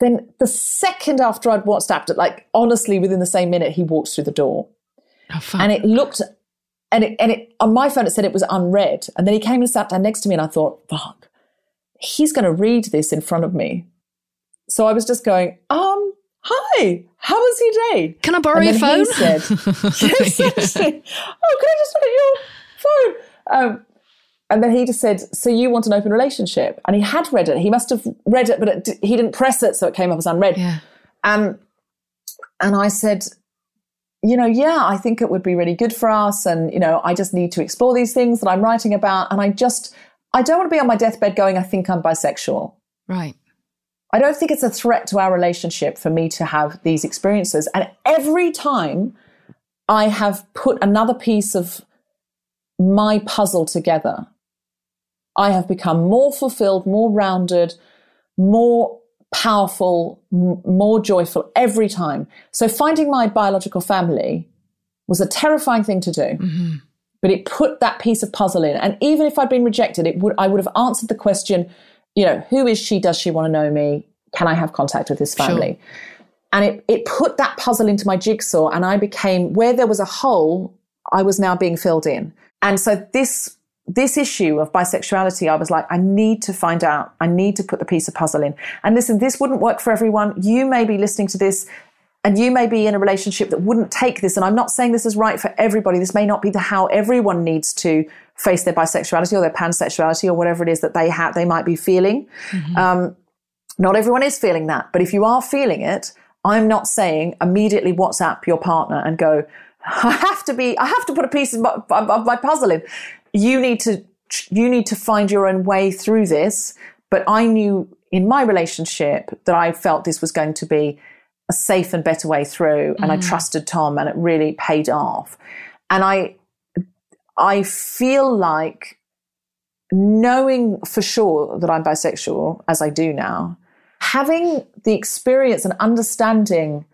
then the second after I'd WhatsApped it, like honestly, within the same minute, he walks through the door Oh, and it looked and it and it on my phone it said it was unread. And then he came and sat down next to me and i thought fuck he's going to read this in front of me. So i was just going um hi how was your day? Can I borrow and your then phone? he said <laughs> yes actually oh can i just look at your phone? Um, and then he just said so you want an open relationship? And he had read it. He must have read it but it, he didn't press it so it came up as unread. Yeah. and and I said, you know, yeah, I think it would be really good for us. And, you know, I just need to explore these things that I'm writing about. And I just, I don't want to be on my deathbed going, I think I'm bisexual. Right. I don't think it's a threat to our relationship for me to have these experiences. And every time I have put another piece of my puzzle together, I have become more fulfilled, more rounded, more powerful, m- more joyful every time. So finding my biological family was a terrifying thing to do. Mm-hmm. But it put that piece of puzzle in. And even if I'd been rejected, it would I would have answered the question, you know, who is she? Does she want to know me? Can I have contact with this family? And it, it put that puzzle into my jigsaw, and I became where there was a hole, I was now being filled in. And so this this issue of bisexuality, I was like, I need to find out. I need to put the piece of puzzle in. And listen, this wouldn't work for everyone. You may be listening to this and you may be in a relationship that wouldn't take this. And I'm not saying this is right for everybody. This may not be the how everyone needs to face their bisexuality or their pansexuality or whatever it is that they have, they might be feeling. Um, not everyone is feeling that, but if you are feeling it, I'm not saying immediately WhatsApp your partner and go, I have to be, I have to put a piece of my, of my puzzle in. You need to, you need to find your own way through this. But I knew in my relationship that I felt this was going to be a safe and better way through. And I mm. trusted Tom and it really paid off. And I, I feel like knowing for sure that I'm bisexual, as I do now, having the experience and understanding,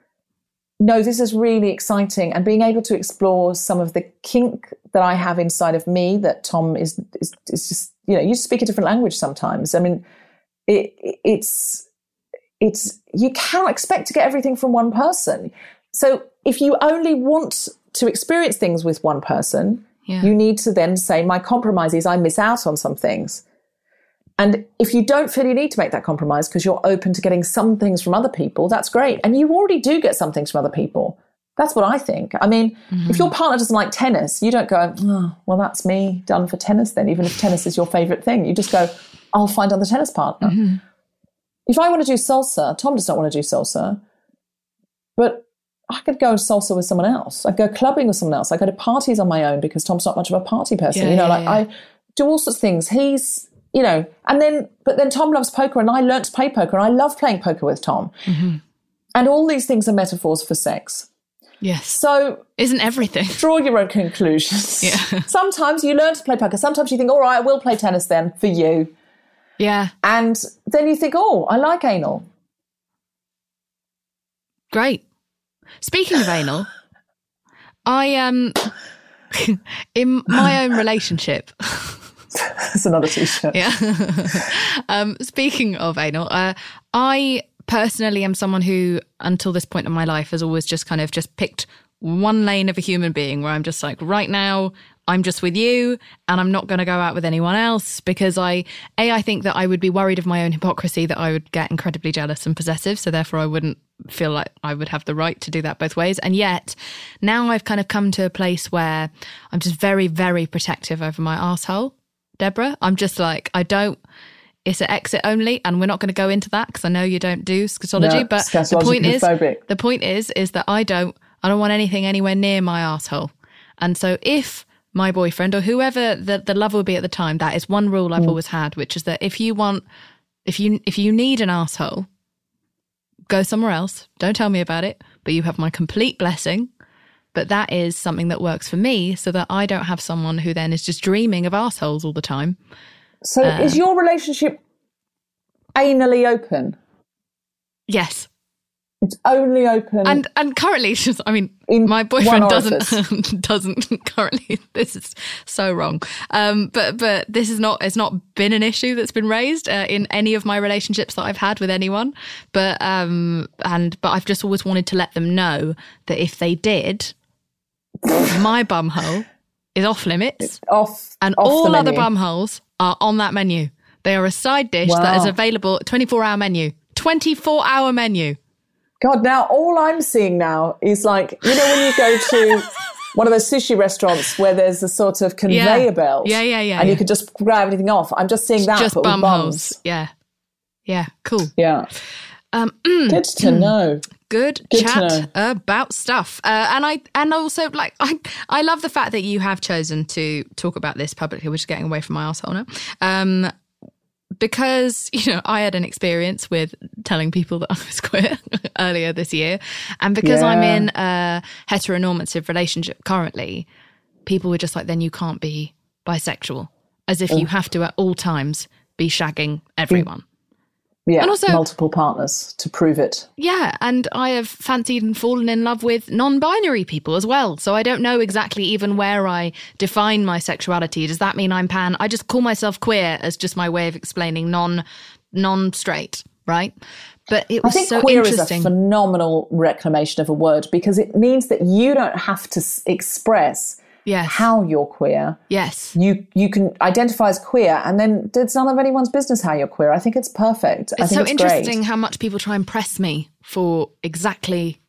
no, this is really exciting, and being able to explore some of the kink that I have inside of me that Tom is is, is just, you know, you speak a different language sometimes. I mean, it, it's it's you cannot expect to get everything from one person. So if you only want to experience things with one person, Yeah. you need to then say, my compromise is I miss out on some things. And if you don't feel you need to make that compromise because you're open to getting some things from other people, that's great. And you already do get some things from other people. That's what I think. I mean, if your mm-hmm. partner doesn't like tennis, you don't go, oh, well, that's me done for tennis then, even if tennis is your favorite thing. You just go, I'll find another tennis partner. Mm-hmm. if I want to do salsa, Tom does not want to do salsa, but I could go salsa with someone else. I go clubbing with someone else. I go to parties on my own because Tom's not much of a party person. Yeah, you know, yeah, like yeah. I do all sorts of things. He's, you know, and then, but then Tom loves poker and I learnt to play poker and I love playing poker with Tom. Mm-hmm. And all these things are metaphors for sex. Yes. So Isn't everything? draw your own conclusions. <laughs> Yeah. Sometimes you learn to play poker. Sometimes you think, all right, I will play tennis then for you. Yeah. And then you think, oh, I like anal. Great. Speaking of anal, I um <laughs> in my own relationship. <laughs> <laughs> That's another t-shirt. Yeah. <laughs> um, speaking of anal, uh, I personally am someone who, until this point in my life, has always just kind of just picked one lane of a human being where I'm just like, right now, I'm just with you and I'm not going to go out with anyone else because I, A, I think that I would be worried of my own hypocrisy that I would get incredibly jealous and possessive. So therefore, I wouldn't feel like I would have the right to do that both ways. And yet, now I've kind of come to a place where I'm just very, very protective over my asshole. Deborah. I'm just like, I don't. It's an exit only, and we're not going to go into that because I know you don't do scatology. No, but the point is, the point is, is that I don't. I don't want anything anywhere near my asshole. And so, if my boyfriend or whoever the the love will be at the time, that is one rule I've mm. always had, which is that if you want, if you if you need an asshole, go somewhere else. Don't tell me about it. But you have my complete blessing. But that is something that works for me so that I don't have someone who then is just dreaming of assholes all the time. So Uh. is your relationship anally open? Yes. It's only open. And and currently <laughs> just I mean my boyfriend doesn't <laughs> doesn't currently <laughs> this is so wrong. Um but but this is not it's not been an issue that's been raised uh, in any of my relationships that I've had with anyone. But um and but I've just always wanted to let them know that if they did my bumhole is off limits. off and off all the other menu. bum holes are on that menu. They are a side dish that is Wow. available 24 hour menu. 24 hour menu. God, now all I'm seeing now is like you know when you go to <laughs> one of those sushi restaurants where there's a sort of conveyor belt. Yeah, yeah, yeah, And yeah. you could just grab anything off. I'm just seeing that, Just but bum holes. Yeah. Yeah, cool. Yeah. Um, <clears throat> Good to know. Good, Good chat about stuff. Uh, and I and also like I I love the fact that you have chosen to talk about this publicly, which is getting away from my asshole now. Um because you know I had an experience with telling people that <laughs> I was queer earlier this year, and because I'm in a heteronormative relationship currently, people were just like, "Then you can't be bisexual," as if you have to at all times be shagging everyone. Yeah. And also- multiple partners to prove it. Yeah, and I have fancied and fallen in love with non binary people as well. So I don't know exactly even where I define my sexuality. Does that mean I'm pan? I just call myself queer as just my way of explaining non non straight, right? But it was I think so queer is a phenomenal reclamation of a word because it means that you don't have to s- express yes. how you're queer. yes. You you can identify as queer, and then it's none of anyone's business how you're queer. I think it's perfect. I It's think so it's interesting Great. how much people try and press me for exactly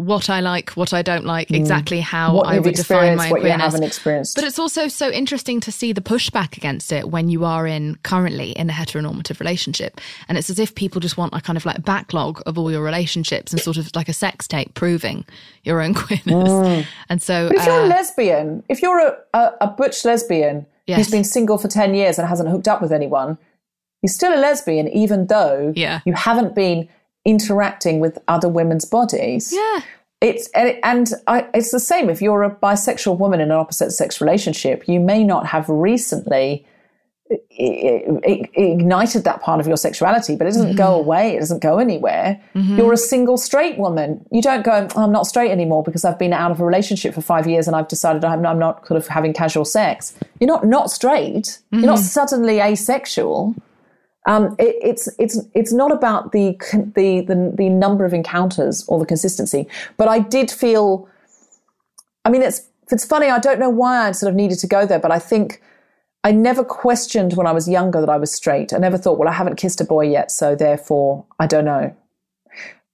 what I like, what I don't like, exactly how Mm. What I would define my what queerness. haven't experienced. But it's also so interesting to see the pushback against it when you are in currently in a heteronormative relationship. And it's as if people just want a kind of like backlog of all your relationships and sort of like a sex tape proving your own <laughs> queerness. And so, Mm. But if you're uh, a lesbian, if you're a, a, a butch lesbian Yes. who's been single for 10 years and hasn't hooked up with anyone, you're still a lesbian, even though Yeah. you haven't been interacting with other women's bodies. yeah, It's and, I, it's the same if you're a bisexual woman in an opposite sex relationship. You may not have recently ignited that part of your sexuality, but it doesn't go mm-hmm. away. It doesn't go anywhere. Mm-hmm. You're a single straight woman. You don't go. "Oh, I'm not straight anymore because I've been out of a relationship for five years and I've decided I'm, I'm not kind of having casual sex. You're not not straight. You're not mm-hmm. suddenly asexual. Um, it, it's it's it's not about the, the the the number of encounters or the consistency, but I did feel. I mean, it's it's funny. I don't know why I sort of needed to go there, but I think I never questioned when I was younger that I was straight. I never thought, well, I haven't kissed a boy yet, so therefore I don't know.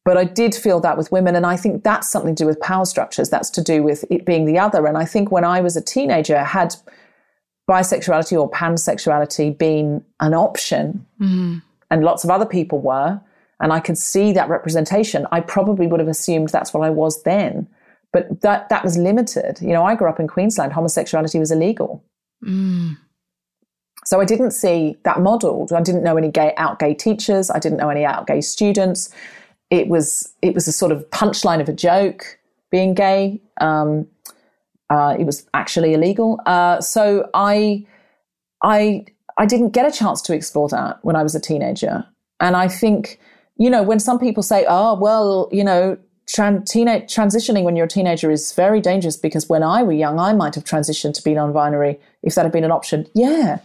But I did feel that with women, and I think that's something to do with power structures. That's to do with it being the other. And I think when I was a teenager, had bisexuality or pansexuality been an option, and lots of other people were, and I could see that representation, I probably would have assumed that's what I was then. But that that was limited. You know, I grew up in Queensland. Homosexuality was illegal. Mm. So I didn't see that modeled. I didn't know any gay out gay teachers. I didn't know any out gay students. It was it was a sort of punchline of a joke being gay. Um, uh, it was actually illegal. Uh, so I I I didn't get a chance to explore that when I was a teenager. And I think you know when some people say, "Oh, well, you know." Tran- teenage, transitioning when you're a teenager is very dangerous because when I were young, I might have transitioned to be non-binary if that had been an option. Yeah,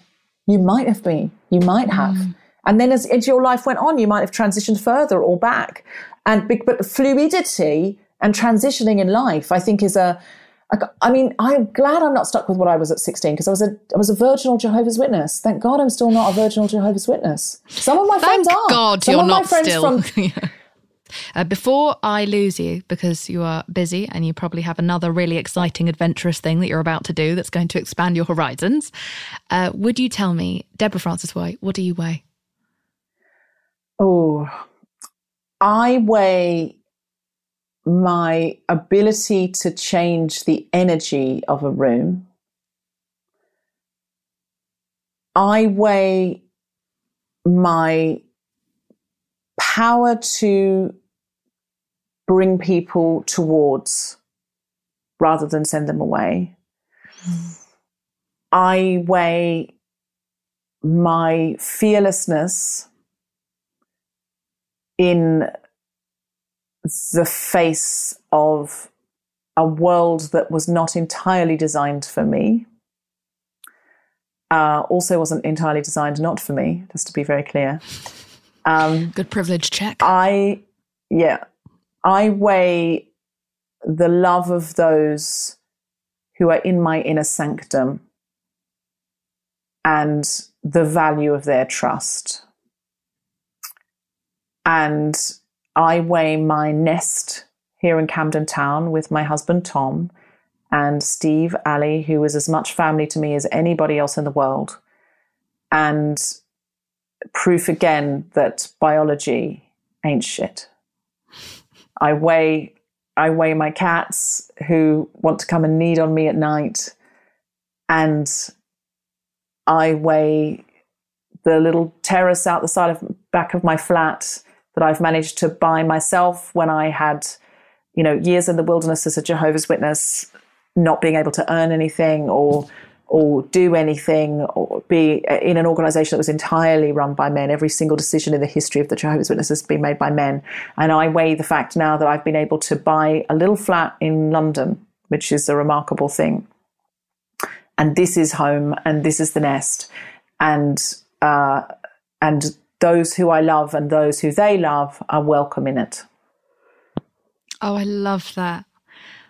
you might have been. You might have. Mm. And then as, as, your life went on, you might have transitioned further or back. And but fluidity and transitioning in life, I think, is a. a I mean, I'm glad I'm not stuck with what I was at 16 because I was a I was a virginal Jehovah's Witness. Thank God I'm still not a virginal Jehovah's Witness. Some of my Thank friends are. God Some you're not still. From, <laughs> Uh, before I lose you, because you are busy and you probably have another really exciting, adventurous thing that you're about to do that's going to expand your horizons, uh, would you tell me, Deborah Frances-White, what do you weigh? Oh, I weigh my ability to change the energy of a room. I weigh my power to bring people towards rather than send them away. I weigh my fearlessness in the face of a world that was not entirely designed for me. Uh, also, wasn't entirely designed not for me, just to be very clear. Um, Good privilege check. I, yeah, I weigh the love of those who are in my inner sanctum and the value of their trust. And I weigh my nest here in Camden Town with my husband Tom and Steve, Ali, who is as much family to me as anybody else in the world. And proof again that biology ain't shit. I weigh I weigh my cats who want to come and knead on me at night, and I weigh the little terrace out the side of back of my flat that I've managed to buy myself when I had, you know, years in the wilderness as a Jehovah's Witness, not being able to earn anything or or do anything or be in an organization that was entirely run by men. Every single decision in the history of the Jehovah's Witnesses has been made by men. And I weigh the fact now that I've been able to buy a little flat in London, which is a remarkable thing. And this is home and this is the nest. And, uh, and those who I love and those who they love are welcome in it. Oh, I love that.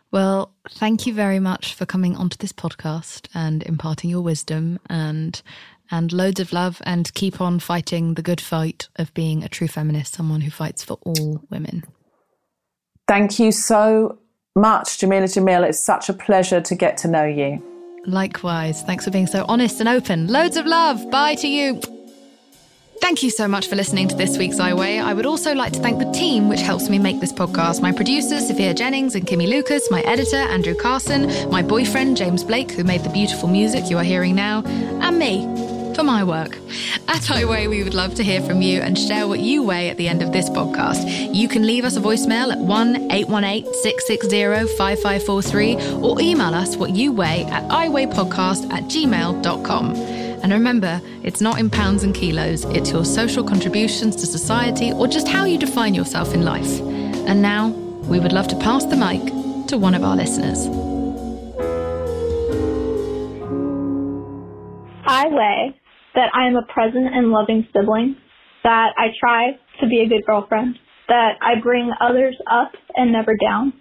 Well, thank you very much for coming onto this podcast and imparting your wisdom and and loads of love and keep on fighting the good fight of being a true feminist, someone who fights for all women. Thank you so much, Jameela Jamil. It's such a pleasure to get to know you. Likewise. Thanks for being so honest and open. Loads of love. Bye to you. Thank you so much for listening to this week's I Weigh. I would also like to thank the team which helps me make this podcast my producers, Sophia Jennings and Kimmy Lucas, my editor, Andrew Carson, my boyfriend, James Blake, who made the beautiful music you are hearing now, and me for my work. At I Weigh, we would love to hear from you and share what you weigh at the end of this podcast. You can leave us a voicemail at 1 818 660 5543 or email us what you weigh at iweighpodcast at gmail.com. And remember, it's not in pounds and kilos, it's your social contributions to society or just how you define yourself in life. And now, we would love to pass the mic to one of our listeners. I weigh that I am a present and loving sibling, that I try to be a good girlfriend, that I bring others up and never down,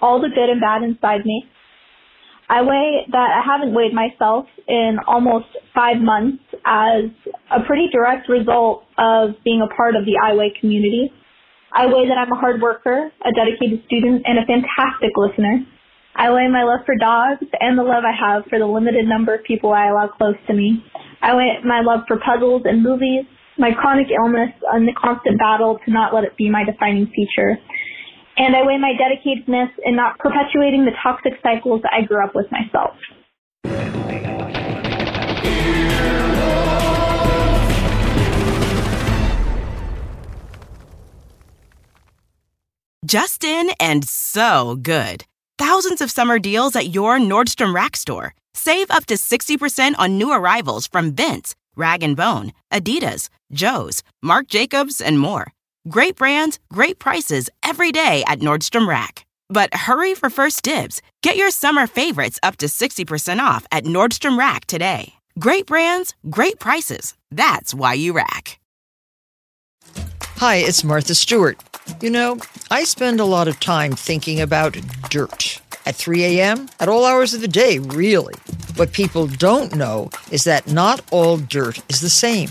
all the good and bad inside me, I weigh that I haven't weighed myself in almost five months as a pretty direct result of being a part of the I Weigh community. I weigh that I'm a hard worker, a dedicated student, and a fantastic listener. I weigh my love for dogs and the love I have for the limited number of people I allow close to me. I weigh my love for puzzles and movies, my chronic illness and the constant battle to not let it be my defining feature. And I weigh my dedicatedness in not perpetuating the toxic cycles I grew up with myself. Justin and so good. Thousands of summer deals at your Nordstrom Rack store. Save up to 60% on new arrivals from Vince, Rag & Bone, Adidas, Joe's, Marc Jacobs, and more. Great brands, great prices every day at Nordstrom Rack. But hurry for first dibs. Get your summer favorites up to 60% off at Nordstrom Rack today. Great brands, great prices. That's why you rack. Hi, it's Martha Stewart. You know, I spend a lot of time thinking about dirt. At 3 a.m., at all hours of the day, really. What people don't know is that not all dirt is the same.